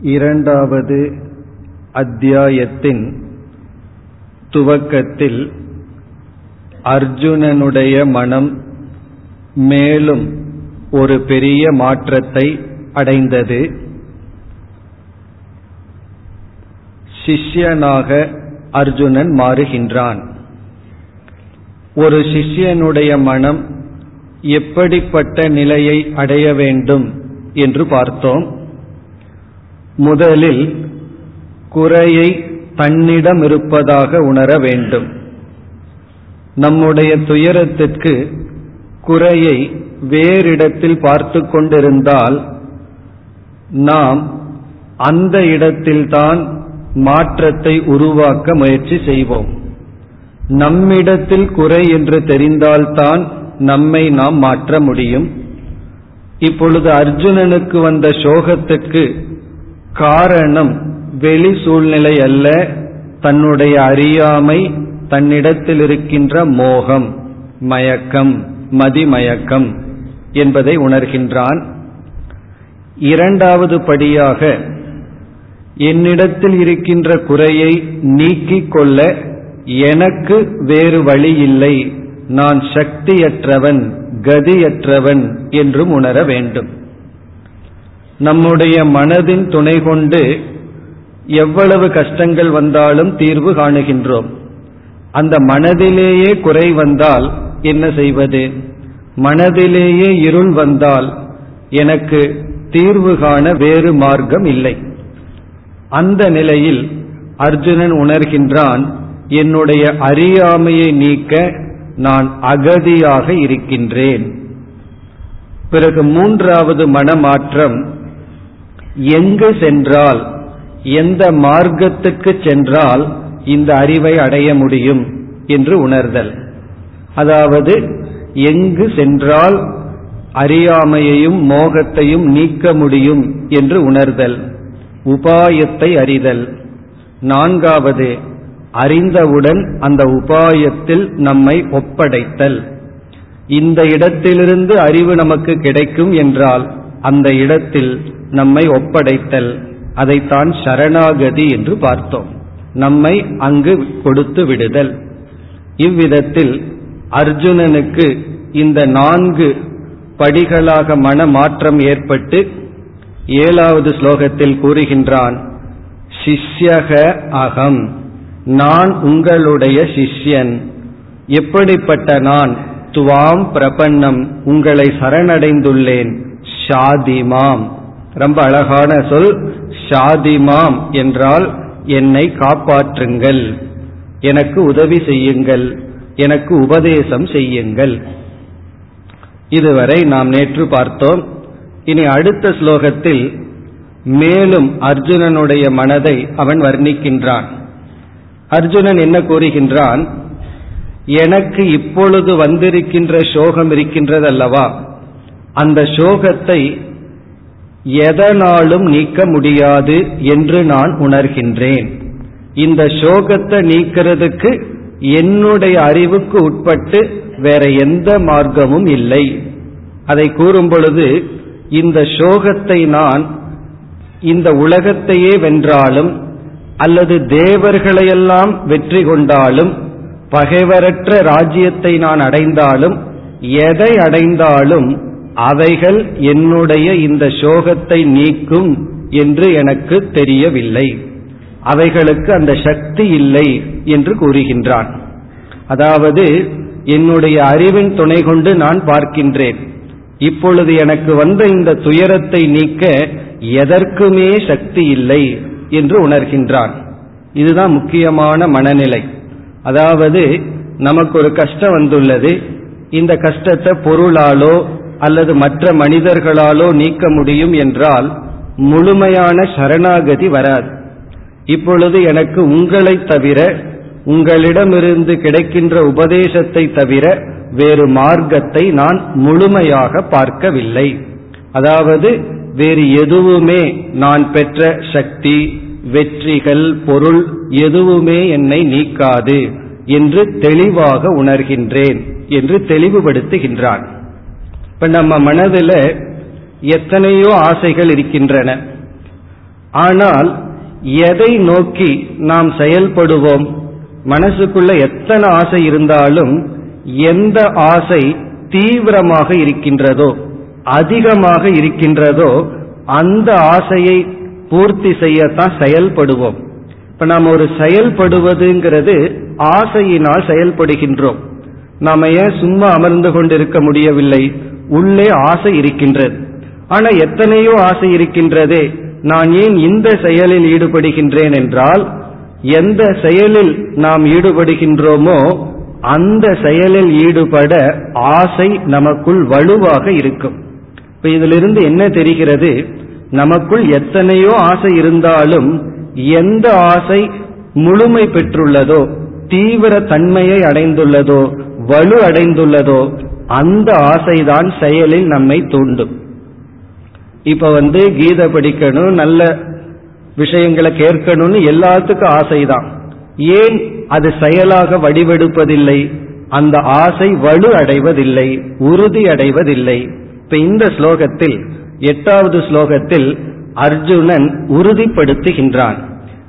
இரண்டாவது அத்தியாயத்தின் துவக்கத்தில் அர்ஜுனனுடைய மனம் மேலும் ஒரு பெரிய மாற்றத்தை அடைந்தது. சிஷ்யனாக அர்ஜுனன் மாறுகின்றான். ஒரு சிஷ்யனுடைய மனம் எப்படிப்பட்ட நிலையை அடைய வேண்டும் என்று பார்த்தோம். முதலில் குறையை தன்னிடம் இருப்பதாக உணர வேண்டும். நம்முடைய துயரத்திற்கு குறையை வேறிடத்தில் பார்த்து கொண்டிருந்தால் நாம் அந்த இடத்தில்தான் மாற்றத்தை உருவாக்க முயற்சி செய்வோம். நம்மிடத்தில் குறை என்று தெரிந்தால்தான் நம்மை நாம் மாற்ற முடியும். இப்பொழுது அர்ஜுனனுக்கு வந்த சோகத்துக்கு காரணம் வெளி சூழ்நிலை அல்ல தன்னுடைய அறியாமை தன்னிடத்தில் இருக்கின்ற மோகம் மயக்கம் மதிமயக்கம் என்பதை உணர்கின்றான். இரண்டாவது படியாக என்னிடத்தில் இருக்கின்ற குறையை நீக்கிக் கொள்ள எனக்கு வேறு வழி இல்லை நான் சக்தியற்றவன் கதியற்றவன் என்றும் உணர வேண்டும். நம்முடைய மனதின் துணை கொண்டு எவ்வளவு கஷ்டங்கள் வந்தாலும் தீர்வு காணுகின்றோம். அந்த மனதிலேயே குறை வந்தால் என்ன செய்வது? மனதிலேயே இருள் வந்தால் எனக்கு தீர்வு காண வேறு மார்க்கம் இல்லை. அந்த நிலையில் அர்ஜுனன் உணர்கின்றான் என்னுடைய அறியாமையை நீக்க நான் அகதியாக இருக்கின்றேன். பிறகு மூன்றாவது மனமாற்றம் எங்கு சென்றால் எந்த மார்க்கத்துக்கு சென்றால் இந்த அறிவை அடைய முடியும் என்று உணர்தல். அதாவது எங்கு சென்றால் அறியாமையையும் மோகத்தையும் நீக்க முடியும் என்று உணர்தல். உபாயத்தை அறிதல். நான்காவது அறிந்தவுடன் அந்த உபாயத்தில் நம்மை ஒப்படைத்தல். இந்த இடத்திலிருந்து அறிவு நமக்கு கிடைக்கும் என்றால் அந்த இடத்தில் நம்மை ஒப்படைத்தல். அதைத்தான் சரணாகதி என்று பார்த்தோம். நம்மை அங்கு கொடுத்து விடுதல். இவ்விதத்தில் அர்ஜுனனுக்கு இந்த நான்கு படிகளாக மன மாற்றம் ஏற்பட்டு ஏழாவது ஸ்லோகத்தில் கூறுகின்றான் சிஷ்யக அகம் நான் உங்களுடைய சிஷ்யன். எப்படிப்பட்ட நான்? துவாம் பிரபன்னம் உங்களை சரணடைந்துள்ளேன். ஷாதிமாம் ரொம்ப அழகான சொல் ஷாதிமாம் என்றால் என்னை காப்பாற்றுங்கள் எனக்கு உதவி செய்யுங்கள் எனக்கு உபதேசம் செய்யுங்கள். இதுவரை நாம் நேற்று பார்த்தோம். இனி அடுத்த ஸ்லோகத்தில் மேலும் அர்ஜுனனுடைய மனதை அவன் வர்ணிக்கின்றான். அர்ஜுனன் என்ன கூறுகின்றான்? எனக்கு இப்பொழுது வந்திருக்கின்ற சோகம் இருக்கின்றது அல்லவா அந்த சோகத்தை எதனாலும் நீக்க முடியாது என்று நான் உணர்கின்றேன். இந்த சோகத்தை நீக்கிறதுக்கு என்னுடைய அறிவுக்கு உட்பட்டு வேற எந்த மார்க்கமும் இல்லை. அதை கூறும் பொழுது இந்த சோகத்தை நான் இந்த உலகத்தையே வென்றாலும் அல்லது தேவர்களையெல்லாம் வெற்றி கொண்டாலும் பகைவரற்ற ராஜ்யத்தை நான் அடைந்தாலும் எதை அடைந்தாலும் அவைகள் என்னுடைய இந்த சோகத்தை நீக்கும் என்று எனக்கு தெரியவில்லை. அவைகளுக்கு அந்த சக்தி இல்லை என்று கூறுகின்றான். அதாவது என்னுடைய அறிவின் துணை கொண்டு நான் பார்க்கின்றேன். இப்பொழுது எனக்கு வந்த இந்த துயரத்தை நீக்க எதற்குமே சக்தி இல்லை என்று உணர்கின்றான். இதுதான் முக்கியமான மனநிலை. அதாவது நமக்கு ஒரு கஷ்டம் வந்துள்ளது. இந்த கஷ்டத்தை பொருளாலோ அல்லது மற்ற மனிதர்களாலோ நீக்க முடியும் என்றால் முழுமையான சரணாகதி வராது. இப்பொழுது எனக்கு உங்களை தவிர உங்களிடமிருந்து கிடைக்கின்ற உபதேசத்தை தவிர வேறு மார்க்கத்தை நான் முழுமையாக பார்க்கவில்லை. அதாவது வேறு எதுவுமே நான் பெற்ற சக்தி வெற்றிகள் பொருள் எதுவுமே என்னை நீக்காது என்று தெளிவாக உணர்கின்றேன் என்று தெளிவுபடுத்துகின்றான். இப்ப நம்ம மனதில் எத்தனையோ ஆசைகள் இருக்கின்றன. ஆனால் எதை நோக்கி நாம் செயல்படுவோம்? மனசுக்குள்ள எத்தனை ஆசை இருந்தாலும் எந்த ஆசை தீவிரமாக இருக்கின்றதோ அதிகமாக இருக்கின்றதோ அந்த ஆசையை பூர்த்தி செய்யத்தான் செயல்படுவோம். இப்ப நாம் ஒரு செயல்படுவதுங்கிறது ஆசையினால் செயல்படுகின்றோம். நாம ஏன் சும்மா அமர்ந்து கொண்டிருக்க முடியவில்லை? உள்ளே ஆசை இருக்கின்றது. ஆனா எத்தனையோ ஆசை இருக்கின்றதே. நான் ஏன் இந்த செயலில் ஈடுபடுகின்றேன் என்றால் எந்த செயலில் நாம் ஈடுபடுகின்றோமோ அந்த செயலில் ஈடுபட ஆசை நமக்குள் வலுவாக இருக்கும். இப்ப இதிலிருந்து என்ன தெரிகிறது? நமக்குள் எத்தனையோ ஆசை இருந்தாலும் எந்த ஆசை முழுமை பெற்றுள்ளதோ தீவிர தன்மையை அடைந்துள்ளதோ வலு அடைந்துள்ளதோ அந்த ஆசைதான் செயலில் நம்மை தூண்டும். இப்ப வந்து கீதை படிக்கணும் நல்ல விஷயங்களை கேட்கணும்னு எல்லாத்துக்கும் ஆசைதான். ஏன் அது செயலாக வடிவெடுப்பதில்லை? அந்த ஆசை வலு அடைவதில்லை உறுதி அடைவதில்லை. இப்ப இந்த ஸ்லோகத்தில் எட்டாவது ஸ்லோகத்தில் அர்ஜுனன் உறுதிப்படுத்துகின்றான்.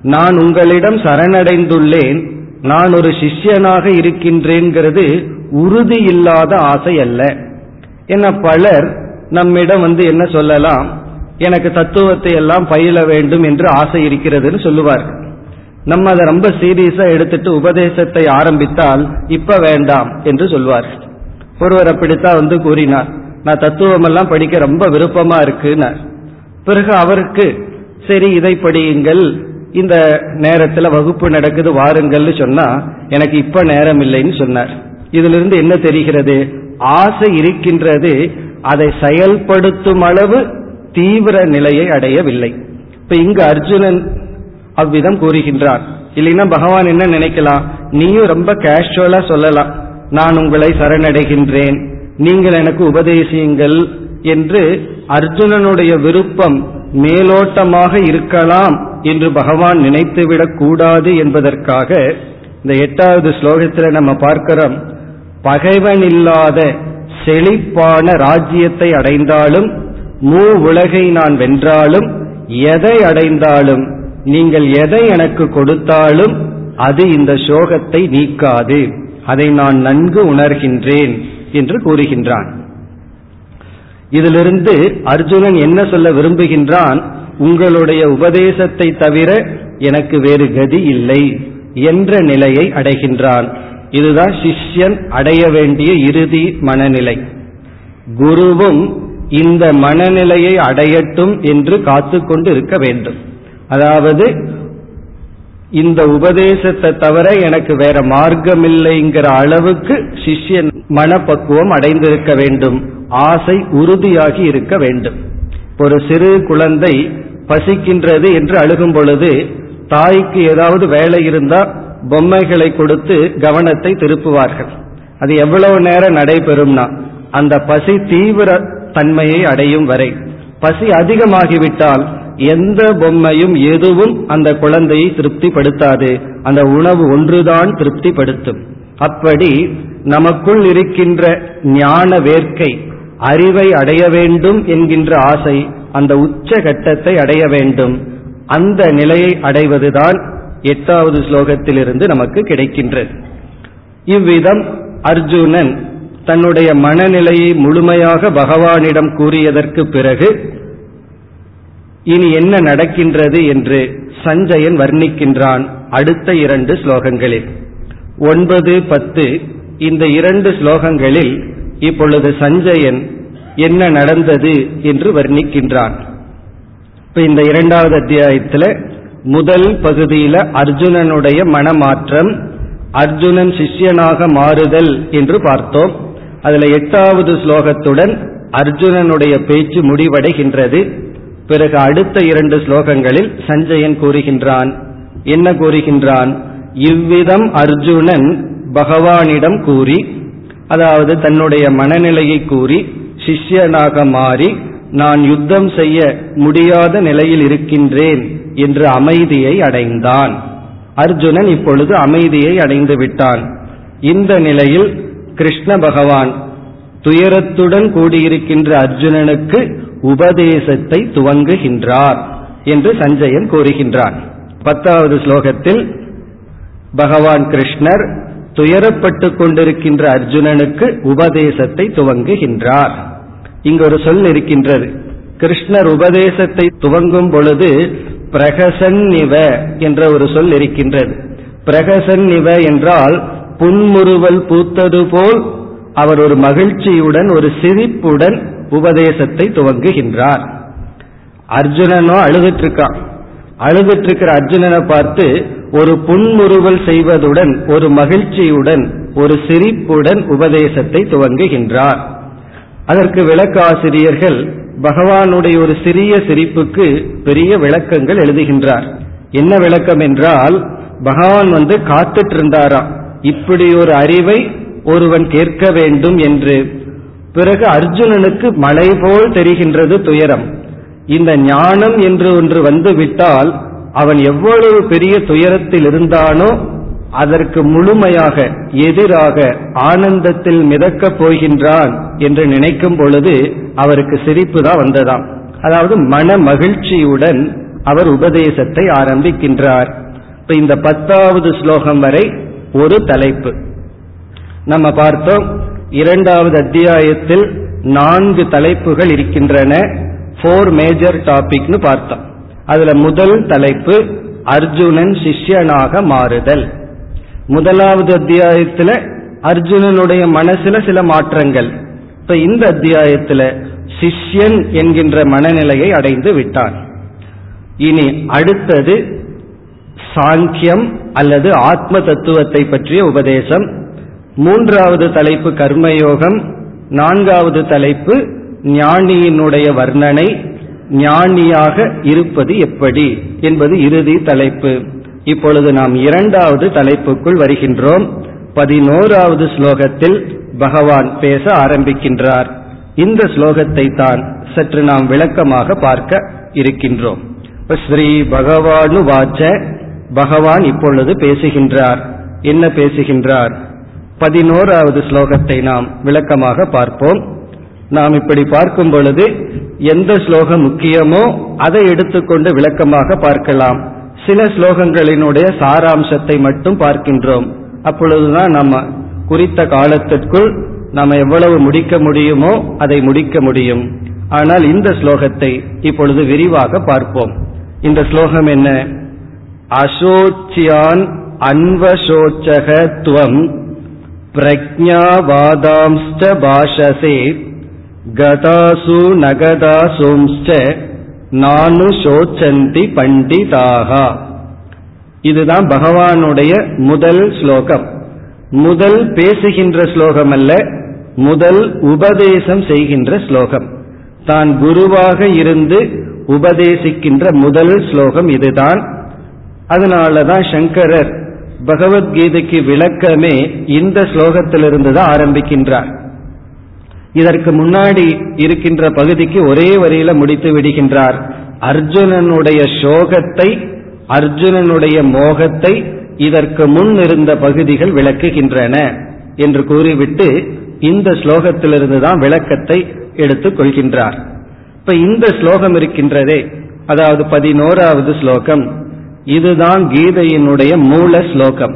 நான் உங்களிடம் சரணடைந்துள்ளேன் நான் ஒரு சிஷ்யனாக இருக்கின்றேங்கிறது உறுதி இல்லாத ஆசை அல்ல. என்ன பலர் நம்மிடம் வந்து என்ன சொல்லலாம்? எனக்கு தத்துவத்தை எல்லாம் பயில வேண்டும் என்று ஆசை இருக்கிறதுன்னு சொல்லுவார்கள் நம்ம அதை ரொம்ப சீரியஸா எடுத்துட்டு உபதேசத்தை ஆரம்பித்தால் இப்ப வேண்டாம் என்று சொல்வார்கள் ஒருவர் அப்படித்தான் வந்து கூறினார். நான் தத்துவம் எல்லாம் படிக்க ரொம்ப விருப்பமா இருக்குன்னார். பிறகு அவருக்கு சரி இதை படியுங்கள். இந்த நேரத்துல வகுப்பு நடக்குது வாருங்கள்னு சொன்னா எனக்கு இப்ப நேரம் இல்லைன்னு சொன்னார். இதிலிருந்து என்ன தெரிகிறது? ஆசை இருக்கின்றது அதை செயல்படுத்தும் அளவு தீவிர நிலையை அடையவில்லை. இப்ப இங்கு அர்ஜுனன் அவ்விதம் கூறுகின்றார். இல்லைன்னா பகவான் என்ன நினைக்கலாம்? நீயும் ரொம்ப கேஷுவலா சொல்லலாம். நான் உங்களை சரணடைகின்றேன். நீங்கள் எனக்கு உபதேசியுங்கள் என்று அர்ஜுனனுடைய விருப்பம் மேலோட்டமாக இருக்கலாம் என்று பகவான் நினைத்துவிடக் கூடாது என்பதற்காக இந்த எட்டாவது ஸ்லோகத்தில் நம்ம பார்க்கிறோம். பகைவன் இல்லாத செழிப்பான ராஜ்யத்தை அடைந்தாலும் மூ உலகை நான் வென்றாலும் எதை அடைந்தாலும் நீங்கள் எதை எனக்கு கொடுத்தாலும் அது இந்த சோகத்தை நீக்காது. அதை நான் நன்கு உணர்கின்றேன் என்று கூறுகின்றான். இதிலிருந்து அர்ஜுனன் என்ன சொல்ல விரும்புகின்றான்? உங்களுடைய உபதேசத்தை தவிர எனக்கு வேறு கதி இல்லை என்ற நிலையை அடைகின்றான். இதுதான் சிஷ்யன் அடைய வேண்டிய இறுதி மனநிலை. குருவும் இந்த மனநிலையை அடையட்டும் என்று காத்துக்கொண்டு இருக்க வேண்டும். அதாவது இந்த உபதேசத்தை தவிர எனக்கு வேற மார்க்கமில்லைங்கிற அளவுக்கு சிஷ்யன் மனப்பக்குவம் அடைந்திருக்க வேண்டும். ஆசை உறுதியாகி இருக்க வேண்டும். ஒரு சிறு குழந்தை பசிக்கின்றது என்று அழுகும் பொழுது தாய்க்கு ஏதாவது வேலை இருந்தால் பொம்மைகளை கொடுத்து கவனத்தை திருப்புவார்கள். அது எவ்வளவு நேரம் நடைபெறும்னா அந்த பசி தீவிர தன்மையை அடையும் வரை. பசி அதிகமாகிவிட்டால் எந்த பொம்மையும் எதுவும் அந்த குழந்தையை திருப்திப்படுத்தாது. அந்த உணவு ஒன்றுதான் திருப்திப்படுத்தும். அப்படி நமக்குள் இருக்கின்ற ஞான வேர்க்கை அறிவை அடைய வேண்டும் என்கின்ற ஆசை அந்த உச்ச கட்டத்தை அடைய வேண்டும். அந்த நிலையை அடைவதுதான் எட்டாவது ஸ்லோகத்திலிருந்து நமக்கு கிடைக்கின்றது. இவ்விதம் அர்ஜுனன் தன்னுடைய மனநிலையை முழுமையாக பகவானிடம் கூறியதற்கு பிறகு இனி என்ன நடக்கின்றது என்று சஞ்சயன் வர்ணிக்கின்றான் அடுத்த இரண்டு ஸ்லோகங்களில். ஒன்பது பத்து இந்த இரண்டு ஸ்லோகங்களில் இப்பொழுது சஞ்சயன் என்ன நடந்தது என்று வர்ணிக்கின்றான். இப்ப இந்த இரண்டாவது அத்தியாயத்தில் முதல் பகுதியில அர்ஜுனனுடைய மனமாற்றம் அர்ஜுனன் சிஷ்யனாக மாறுதல் என்று பார்த்தோம். அதுல எட்டாவது ஸ்லோகத்துடன் அர்ஜுனனுடைய பேச்சு முடிவடைகின்றது. பிறகு அடுத்த இரண்டு ஸ்லோகங்களில் சஞ்சயன் கூறுகின்றான். என்ன கூறுகின்றான்? இவ்விதம் அர்ஜுனன் பகவானிடம் கூறி அதாவது தன்னுடைய மனநிலையை கூறி சிஷ்யனாக மாறி நான் யுத்தம் செய்ய முடியாத நிலையில் இருக்கின்றேன் என்று அமைதியை அடைந்தான். அர்ஜுனன் இப்பொழுது அமைதியை அடைந்து விட்டான். இந்த நிலையில் கிருஷ்ண பகவான் துயரத்துடன் கூடியிருக்கின்ற அர்ஜுனனுக்கு உபதேசத்தை துவங்குகின்றார் என்று சஞ்சயன் கூறுகின்றான். பத்தாவது ஸ்லோகத்தில் பகவான் கிருஷ்ணர் துயரப்பட்டு கொண்டிருக்கின்ற அர்ஜுனனுக்கு உபதேசத்தை துவங்குகின்றார். இங்கு ஒரு சொல் இருக்கின்றது. கிருஷ்ணர் உபதேசத்தை துவங்கும் பொழுது பிரகசன்னிவ என்ற ஒரு சொல் இருக்கின்றது. பிரகசன்னிவ என்றால் புன்முறுவல் பூத்தது போல் அவர் ஒரு மகிழ்ச்சியுடன் ஒரு சிரிப்புடன் உபதேசத்தை துவங்குகின்றார். அர்ஜுனனோ அழுதுட்டு இருக்கான் அழுதுட்டு இருக்கிற அர்ஜுனனை பார்த்து ஒரு புன்முறுவல் செய்வதுடன் ஒரு மகிழ்ச்சியுடன் ஒரு சிரிப்புடன் உபதேசத்தை துவங்குகின்றார். அதற்கு விளக்காசிரியர்கள் பகவானுடைய ஒரு சிறிய சிரிப்புக்கு பெரிய விளக்கங்கள் எழுதுகின்றார். என்ன விளக்கம் என்றால் பகவான் வந்து காத்துட்டு இருந்தாராம் இப்படி ஒரு அறிவை ஒருவன் கேட்க வேண்டும் என்று. பிறகு அர்ஜுனனுக்கு மலை போல் தெரிகின்றது துயரம். இந்த ஞானம் என்று ஒன்று வந்து விட்டால் அவன் எவ்வளவு பெரிய துயரத்தில் இருந்தானோ அதற்கு முழுமையாக எதிராக ஆனந்தத்தில் மிதக்கப் போகின்றான் என்று நினைக்கும் பொழுது அவருக்கு சிரிப்பு தான் வந்ததாம். அதாவது மன மகிழ்ச்சியுடன் அவர் உபதேசத்தை ஆரம்பிக்கின்றார். இப்ப இந்த பத்தாவது ஸ்லோகம் வரை ஒரு தலைப்பு. நம்ம பார்த்தோம் இரண்டாவது அத்தியாயத்தில் நான்கு தலைப்புகள் இருக்கின்றன. ஃபோர் மேஜர் டாபிக்னு பார்த்தோம். அதுல முதல் தலைப்பு அர்ஜுனன் சிஷ்யனாக மாறுதல். முதலாவது அத்தியாயத்துல அர்ஜுனனுடைய மனசுல சில மாற்றங்கள். இப்ப இந்த அத்தியாயத்துல சிஷ்யன் என்கின்ற மனநிலையை அடைந்து விட்டான். இனி அடுத்தது சாங்கியம் அல்லது ஆத்ம தத்துவத்தை பற்றிய உபதேசம். மூன்றாவது தலைப்பு கர்மயோகம். நான்காவது தலைப்பு ஞானியினுடைய வர்ணனை. ஞானியாக இருப்பது எப்படி என்பது இறுதி தலைப்பு. இப்பொழுது நாம் இரண்டாவது தலைப்புக்குள் வருகின்றோம். பதினோராவது ஸ்லோகத்தில் பகவான் பேச ஆரம்பிக்கின்றார். இந்த ஸ்லோகத்தை தான் சற்று நாம் விளக்கமாக பார்க்க இருக்கின்றோம். ஸ்ரீ பகவானு வாச்ச பகவான் இப்பொழுது பேசுகின்றார். என்ன பேசுகின்றார்? பதினோராவது ஸ்லோகத்தை நாம் விளக்கமாக பார்ப்போம். நாம் இப்படி பார்க்கும் பொழுது எந்த ஸ்லோகம் முக்கியமோ அதை எடுத்துக்கொண்டு விளக்கமாக பார்க்கலாம். சில ஸ்லோகங்களினுடைய சாராம்சத்தை மட்டும் பார்க்கின்றோம். அப்பொழுதுதான் நம்ம குறித்த காலத்திற்குள் நாம் எவ்வளவு முடிக்க முடியுமோ அதை முடிக்க முடியும். ஆனால் இந்த ஸ்லோகத்தை இப்பொழுது விரிவாக பார்ப்போம். இந்த ஸ்லோகம் என்ன? அசோச்சியான் அன்வசோச்சகத்துவம் பிரஜாவாதாம்ஸ்ட பாஷசே கதாசு நகதாசும்ச்ச நானு சோச்சந்தி பண்டிதாகா. இதுதான் பகவானுடைய முதல் ஸ்லோகம். முதல் பேசுகின்ற ஸ்லோகம் அல்ல முதல் உபதேசம் செய்கின்ற ஸ்லோகம். தான் குருவாக இருந்து உபதேசிக்கின்ற முதல் ஸ்லோகம் இதுதான். அதனாலதான் சங்கரர் பகவத்கீதைக்கு விளக்கமே இந்த ஸ்லோகத்திலிருந்து தான் ஆரம்பிக்கின்றார். இதற்கு முன்னாடி இருக்கின்ற பகுதிக்கு ஒரே வரியில முடித்து விடுகின்றார். அர்ஜுனனுடைய சோகத்தை அர்ஜுனனுடைய மோகத்தை இதற்கு முன் இருந்த பகுதிகள் விளக்குகின்றன என்று கூறிவிட்டு இந்த ஸ்லோகத்திலிருந்து தான் விளக்கத்தை எடுத்துக் கொள்கின்றார். இப்ப இந்த ஸ்லோகம் இருக்கின்றதே அதாவது பதினோராவது ஸ்லோகம். இதுதான் கீதையினுடைய மூல ஸ்லோகம்.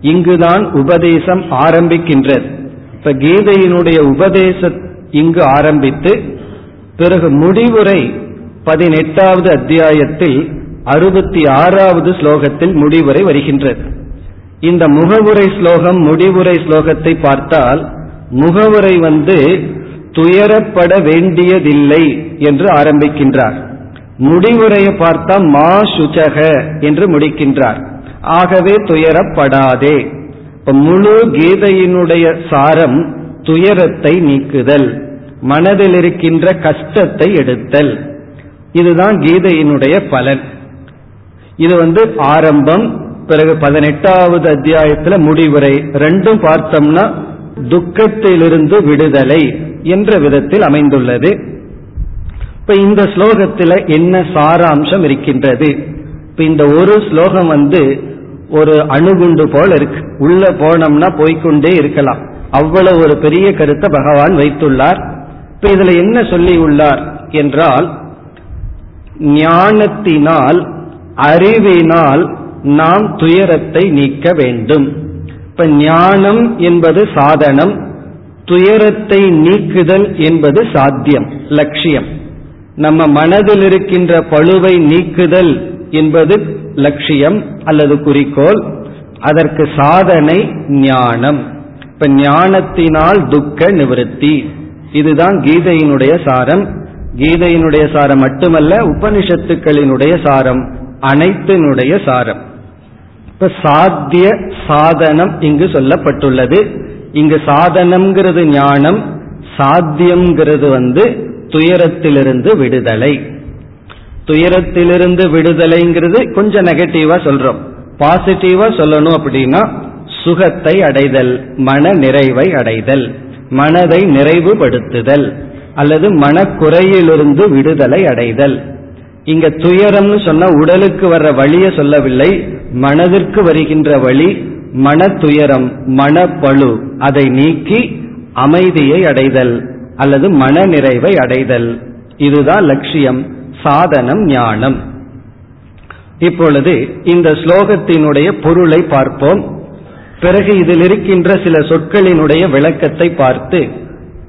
இங்குதான் உபதேசம் ஆரம்பிக்கின்றது. இப்ப கீதையினுடைய உபதேச இங்கு ஆரம்பித்து பிறகு முடிவுரை பதினெட்டாவது அத்தியாயத்தில் அறுபத்தி ஆறாவது ஸ்லோகத்தில் முடிவுரை வருகின்றது. இந்த முகவுரை ஸ்லோகம் முடிவுரை ஸ்லோகத்தை பார்த்தால் முகவுரை வந்து துயரப்பட வேண்டியதில்லை என்று ஆரம்பிக்கின்றார். முடிவுரையை பார்த்தா மா சுச்சக என்று முடிக்கின்றார். ஆகவே துயரப்படாதே. முழு கீதையினுடைய சாரம் துயரத்தை நீக்குதல் மனதில் இருக்கின்ற கஷ்டத்தை எடுத்தல். இதுதான் கீதையினுடைய பலன். இது வந்து ஆரம்பம் பிறகு பதினெட்டாவது அத்தியாயத்துல முடிவுரை. ரெண்டும் பார்த்தோம்னா துக்கத்திலிருந்து விடுதலை என்ற விதத்தில் அமைந்துள்ளது. இப்ப இந்த ஸ்லோகத்துல என்ன சாராம்சம் இருக்கின்றது? இப்ப இந்த ஒரு ஸ்லோகம் வந்து ஒரு அணுகுண்டு போல இருக்கு. உள்ள போனோம்னா போய்கொண்டே இருக்கலாம். அவ்வளவு ஒரு பெரிய கருத்தை பகவான் வைத்துள்ளார். இப்ப இதுல என்ன சொல்லி உள்ளார் என்றால் ஞானத்தினால் அறிவினால் நாம் துயரத்தை நீக்க வேண்டும். இப்ப ஞானம் என்பது சாதனம். துயரத்தை நீக்குதல் என்பது சாத்தியம் லட்சியம். நம்ம மனதில் இருக்கின்ற பழுவை நீக்குதல் என்பது லட்சியம் அல்லது குறிக்கோள் அதற்கு சாதனை ஞானம். இப்ப ஞானத்தினால் துக்க நிவர்த்தி. இதுதான் கீதையினுடைய சாரம். கீதையினுடைய சாரம் மட்டுமல்ல உபனிஷத்துக்களினுடைய சாரம் அனைத்தினுடைய சாரம். இப்ப சாத்திய சாதனம் இங்கு சொல்லப்பட்டுள்ளது. இங்கு சாதனம்ங்கிறது ஞானம் சாத்தியம்ங்கிறது வந்து துயரத்திலிருந்து விடுதலை. துயரத்திலிருந்து விடுதலைங்கிறது கொஞ்சம் நெகட்டிவா சொல்றோம். பாசிட்டிவா சொல்லணும் அப்படின்னா சுகத்தை அடைதல் மன நிறைவை அடைதல் மனதை நிறைவுபடுத்துதல் அல்லது மனக்குறையிலிருந்து விடுதலை அடைதல். இங்க துயரம்னு சொன்னா உடலுக்கு வர்ற வழிய சொல்லவில்லை மனதிற்கு வருகின்ற வழி மன துயரம் மனப்பழு அதை நீக்கி அமைதியை அடைதல் அல்லது மன நிறைவை அடைதல். இதுதான் லட்சியம். சாதனம் ஞானம். இப்பொழுது இந்த ஸ்லோகத்தினுடைய பொருளை பார்ப்போம். பிறகு இதில் இருக்கின்ற சில சொற்களினுடைய விளக்கத்தை பார்த்து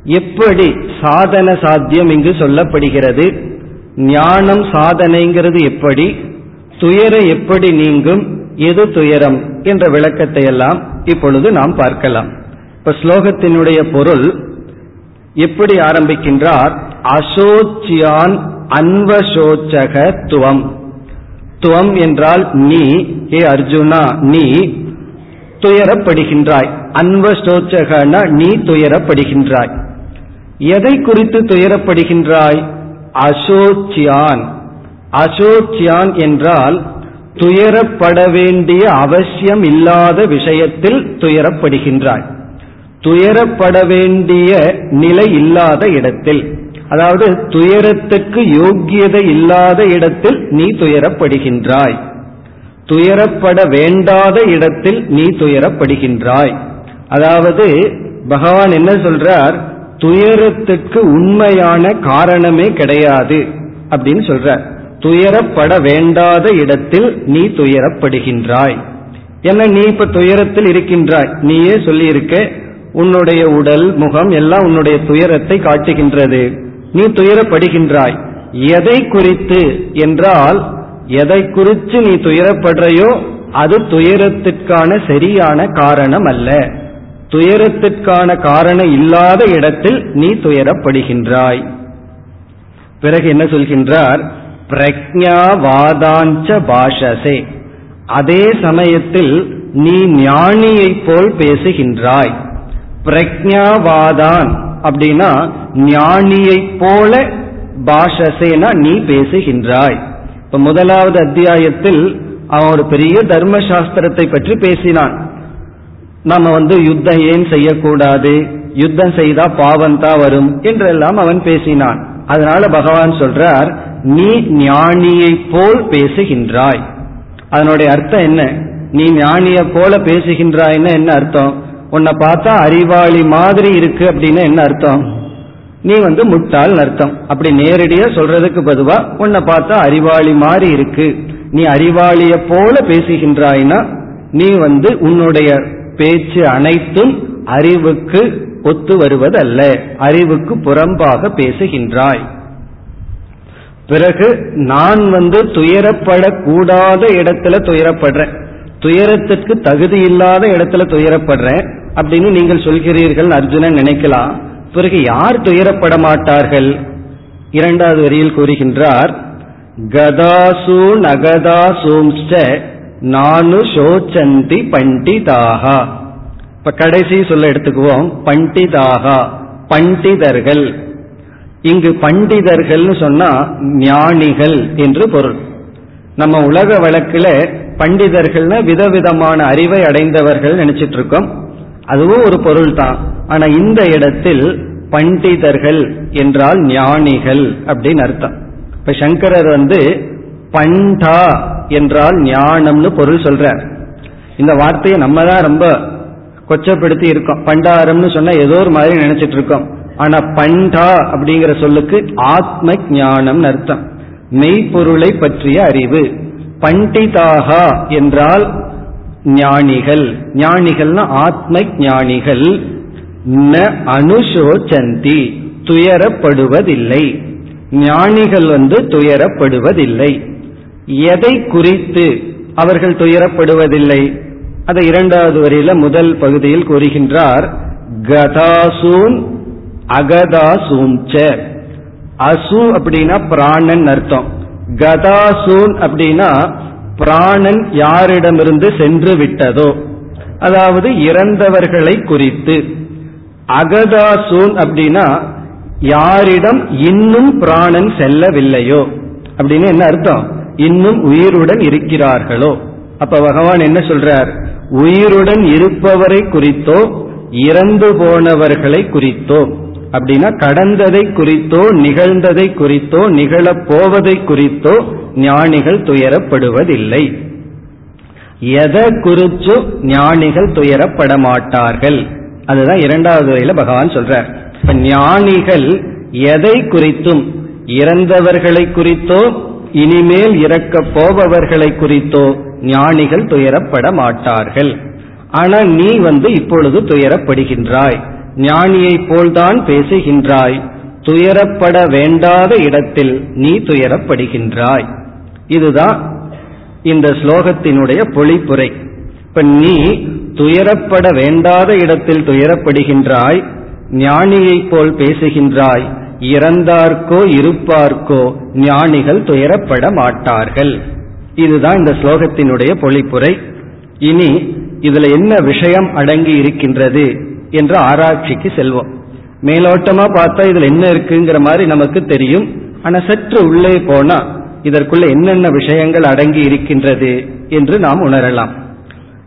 எப்படி சாதன சாத்தியம் இங்கு சொல்லப்படுகிறது? ஞானம் சாதனைங்கிறது எப்படி? துயர எப்படி நீங்கும்? எது துயரம்? என்ற விளக்கத்தை எல்லாம் இப்பொழுது நாம் பார்க்கலாம். இப்ப ஸ்லோகத்தினுடைய பொருள் எப்படி ஆரம்பிக்கின்றார்? அசோச்சியான் அன்வசோச்சக துவம் துவம் என்றால் நீ ஏ அர்ஜுனா நீ துயரப்படுகின்றாய். அன்வசோச்சகனா நீ துயரப்படுகின்றாய். எதை குறித்து துயரப்படுகின்றாய்? அசோச்சியான். அசோச்சியான் என்றால் துயரப்பட வேண்டிய அவசியம் இல்லாத விஷயத்தில் துயரப்படுகின்றாய். துயரப்பட வேண்டிய நிலை இல்லாத இடத்தில். அதாவது துயரத்துக்கு யோக்கியதை இல்லாத இடத்தில் நீ துயரப்படுகின்றாய். துயரப்பட வேண்டாத இடத்தில் நீ துயரப்படுகின்றாய். அதாவது பகவான் என்ன சொல்றார்? துயரத்துக்கு உண்மையான காரணமே கிடையாது அப்படின்னு சொல்றார். துயரப்பட வேண்டாத இடத்தில் நீ துயரப்படுகின்றாய். என்ன நீ இப்ப துயரத்தில் இருக்கின்றாய்? நீயே சொல்லியிருக்க உன்னுடைய உடல் முகம் எல்லாம் உன்னுடைய துயரத்தை காட்டுகின்றது. நீ துயரப்படுகின்றாய். எதை குறித்து என்றால் எதை குறித்து நீ துயரப்படுறையோ அது துயரத்திற்கான சரியான காரணம் அல்ல துயரத்திற்கான காரணம் இல்லாத இடத்தில் நீ துயரப்படுகின்றாய். பிறகு என்ன சொல்கின்றார்? பிரக்ஞாவாதாஞ்ச பாஷசே. அதே சமயத்தில் நீ ஞானியைப் போல் பேசுகின்றாய். பிரக்ஞாவாதான் அப்படின்னா ஞானியைப் போல பாஷசேனா நீ பேசுகின்றாய். இப்ப முதலாவது அத்தியாயத்தில் அவன் ஒரு பெரிய தர்மசாஸ்திரத்தை பற்றி பேசினான். நம்ம வந்து யுத்தம் ஏன் செய்யக்கூடாது? யுத்தம் செய்தா பாவம் தான் வரும் என்றெல்லாம் அவன் பேசினான். அதனால பகவான் சொல்றார் நீ ஞானியை போல் பேசுகின்றாய். அதனுடைய அர்த்தம் என்ன? நீ ஞானியை போல பேசுகின்றாய்னா என்ன அர்த்தம்? உன்னை பார்த்தா அறிவாளி மாதிரி இருக்கு அப்படின்னு என்ன அர்த்தம்? நீ வந்து முட்டாள் அர்த்தம். அப்படி நேரடியா சொல்றதுக்கு பதுவா உன்னை பார்த்தா அறிவாளி மாதிரி இருக்கு. நீ அறிவாளிய போல பேசுகின்றாய்னா நீ வந்து உன்னுடைய பேச்சு அனைத்தும் அறிவுக்கு ஒத்து வருவதல்ல. அறிவுக்கு புறம்பாக பேசுகின்றாய். பிறகு நான் வந்து துயரப்படக்கூடாத இடத்துல துயரப்படுறேன். துயரத்திற்கு தகுதி இல்லாத இடத்துல துயரப்படுறேன். அப்படின்னு நீங்கள் சொல்கிறீர்கள் அர்ஜுனன் நினைக்கலாம். பிறகு யார் துயரப்பட மாட்டார்கள் இரண்டாவது வரியில் கூறுகின்றார் கதாசு நகதாசூம்ஸ்ட நானு சோச்சந்தி பண்டிதாகா. இப்ப கடைசி சொல்ல எடுத்துக்குவோம். பண்டிதாகா பண்டிதர்கள். இங்கு பண்டிதர்கள்னு சொன்னா ஞானிகள் என்று பொருள். நம்ம உலக வழக்கில் பண்டிதர்கள்னா விதவிதமான அறிவை அடைந்தவர்கள் நினைச்சிட்டு இருக்கோம். அதுவும் ஒரு பொருள் தான் ஆனா இந்த இடத்தில் பண்டிதர்கள் என்றால் ஞானிகள் அப்படின்னு அர்த்தம். இப்ப சங்கரர் வந்து பண்டா என்றால் ஞானம்னு பொருள் சொல்றார். இந்த வார்த்தையை நம்ம தான் ரொம்ப கொச்சப்படுத்தி இருக்கோம். பண்டாரம்னு சொன்னா ஏதோ ஒரு மாதிரி நினைச்சிட்டு இருக்கோம். ஆனா பண்டா அப்படிங்கிற சொல்லுக்கு ஆத்ம ஞானம் அர்த்தம். மெய்ப்பொருளை பற்றிய அறிவு. பண்டிதாகா என்றால் ஞானிகள். ஞானிகள்னா ஆத்ம ஞானிகள் ந அனுசோச்சந்தி துயரப்படுவதில்லை. ஞானிகள் வந்து துயரப்படுவதில்லை. எதை குறித்து அவர்கள் துயரப்படுவதில்லை? அதை இரண்டாவது வரியில முதல் பகுதியில் கூறுகின்றார். கதாசூன் அகதாசூஞ்ச அசு அப்படின்னா பிராணன் அர்த்தம். கதாசூன் அப்படின்னா பிராணன் யாரிடமிருந்து சென்று விட்டதோ? அதாவது இறந்தவர்களை குறித்து. அகதாசூன் அப்படின்னா யாரிடம் இன்னும் பிராணன் செல்லவில்லையோ? அப்படின்னு என்ன அர்த்தம்? இன்னும் உயிருடன் இருக்கிறார்களோ? அப்ப பகவான் என்ன சொல்றார்? உயிருடன் இருப்பவரை குறித்தோ இறந்து போனவர்களை குறித்தோ. அப்படின்னா கடந்ததை குறித்தோ நிகழ்ந்ததை குறித்தோ நிகழப் போவதை குறித்தோ ஞானிகள் துயரப்படுவதில்லை. எதை குறிச்சோ ஞானிகள் துயரப்பட மாட்டார்கள் அதுதான் இரண்டாவது வரையில பகவான் சொல்றார். இப்ப ஞானிகள் எதை குறித்தும் இறந்தவர்களை குறித்தோ இனிமேல் இறக்கப் போபவர்களை குறித்தோ ஞானிகள் துயரப்பட மாட்டார்கள் ஆனால் நீ வந்து இப்பொழுது துயரப்படுகின்றாய். ஞானியைப் போல்தான் பேசுகின்றாய். துயரப்பட வேண்டாத இடத்தில் நீ துயரப்படுகின்றாய். இதுதான் இந்த ஸ்லோகத்தினுடைய பொழிப்புரை. இப்ப நீ துயரப்பட வேண்டாத இடத்தில் துயரப்படுகின்றாய் ஞானியைப் போல் பேசுகின்றாய் இறந்தார்க்கோ இருப்பார்க்கோ ஞானிகள் துயரப்பட மாட்டார்கள். இதுதான் இந்த ஸ்லோகத்தினுடைய பொழிப்புரை. இனி இதுல என்ன விஷயம் அடங்கி இருக்கின்றது? என்ற ஆராய்ச்சிக்கு செல்வோம். மேலோட்டமா பார்த்தா இதுல என்ன இருக்குங்கிற மாதிரி நமக்கு தெரியும். ஆனா சற்று உள்ளே போனா இதற்குள்ள என்னென்ன விஷயங்கள் அடங்கி இருக்கின்றது என்று நாம் உணரலாம்.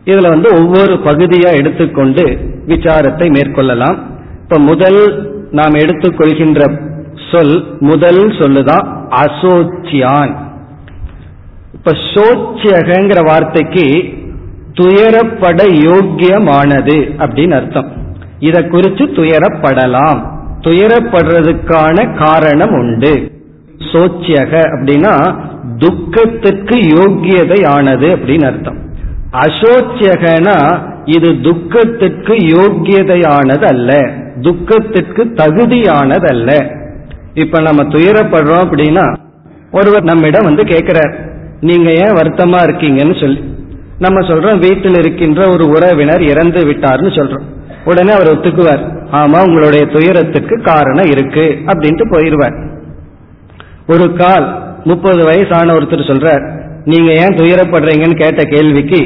இதுல வந்து ஒவ்வொரு பகுதியா எடுத்துக்கொண்டு விசாரத்தை மேற்கொள்ளலாம். இப்ப முதல் நாம் எடுத்துக்கொள்கின்ற சொல் முதல் சொல்லுதான் அசோச்சியான். இப்ப சோச்சியகங்கிற வார்த்தைக்கு துயரப்பட யோக்கியமானது அப்படின்னு அர்த்தம். இதை குறித்து துயரப்படலாம். துயரப்படுறதுக்கான காரணம் உண்டு. சோச்சியக அப்படின்னா துக்கத்துக்கு யோக்கியதை ஆனது அப்படின்னு அர்த்தம். அசோச்சியகனா இது துக்கத்திற்கு யோக்கியதையானது அல்ல துக்கத்திற்கு தகுதியானது அல்ல இப்ப நம்ம துயரப்படுறோம் அப்படின்னா ஒருவர் நம்மிடம் வந்து கேட்கிறார் நீங்க ஏன் வருத்தமா இருக்கீங்கன்னு சொல்லி. நம்ம சொல்றோம் வீட்டில் இருக்கின்ற ஒரு உறவினர் இறந்து விட்டார்னு சொல்றோம். உடனே அவர் ஒத்துக்குவார். ஆமா உங்களுடைய துயரத்துக்கு காரணம் இருக்கு அப்படின்ட்டு போயிருவார். ஒரு கால் முப்பது வயசான ஒருத்தர் சொல்றார் நீங்க ஏன் துயரப்படுறீங்கன்னு கேட்ட கேள்விக்கு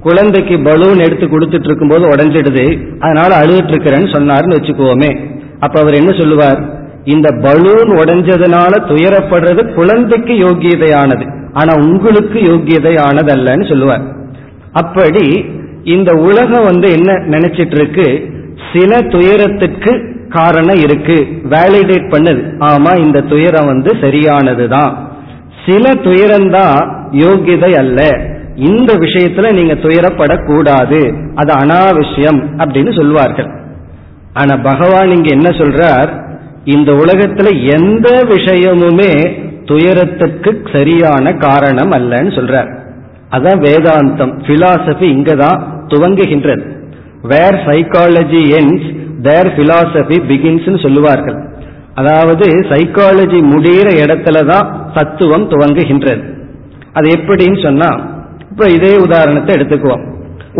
குழந்தைக்கு பலூன் எடுத்து கொடுத்துட்டு இருக்கும்போது உடஞ்சிடுது அதனால அழுதுட்டு இருக்கிறேன்னு சொன்னார்னு வச்சுக்குவோமே அப்ப அவர் என்ன சொல்லுவார்? இந்த பலூன் உடைஞ்சதுனால துயரப்படுறது குழந்தைக்கு யோகியதையானது ஆனா உங்களுக்கு யோகியதையானது அல்லன்னு சொல்லுவார். அப்படி இந்த உலகம் வந்து என்ன நினைச்சிட்டு இருக்கு சில துயரத்துக்கு காரணம் இருக்கு. வேலிடேட் பண்ணுது. ஆமா இந்த துயரம் வந்து சரியானதுதான். சில துயரம்தான் யோகிதை அல்ல. இந்த விஷயத்துல நீங்க துயரப்படக்கூடாது. அது அனாவசியம் அப்படின்னு சொல்வார்கள். ஆனா பகவான் இங்க என்ன சொல்றார்? இந்த உலகத்துல எந்த விஷயமுமே துயரத்துக்கு சரியான காரணம் அல்லன்னு சொல்றார். அதான் வேதாந்தம் பிலாசபி இங்கதான் துவங்குகின்றது where psychology ends there philosophy begins சொல்லுவார்கள். அதாவது சைக்காலஜி முடிகிற இடத்துல தான் தத்துவம் துவங்குகின்றது. அது எப்படின்னு சொன்னா இப்ப இதே உதாரணத்தை எடுத்துக்குவோம்.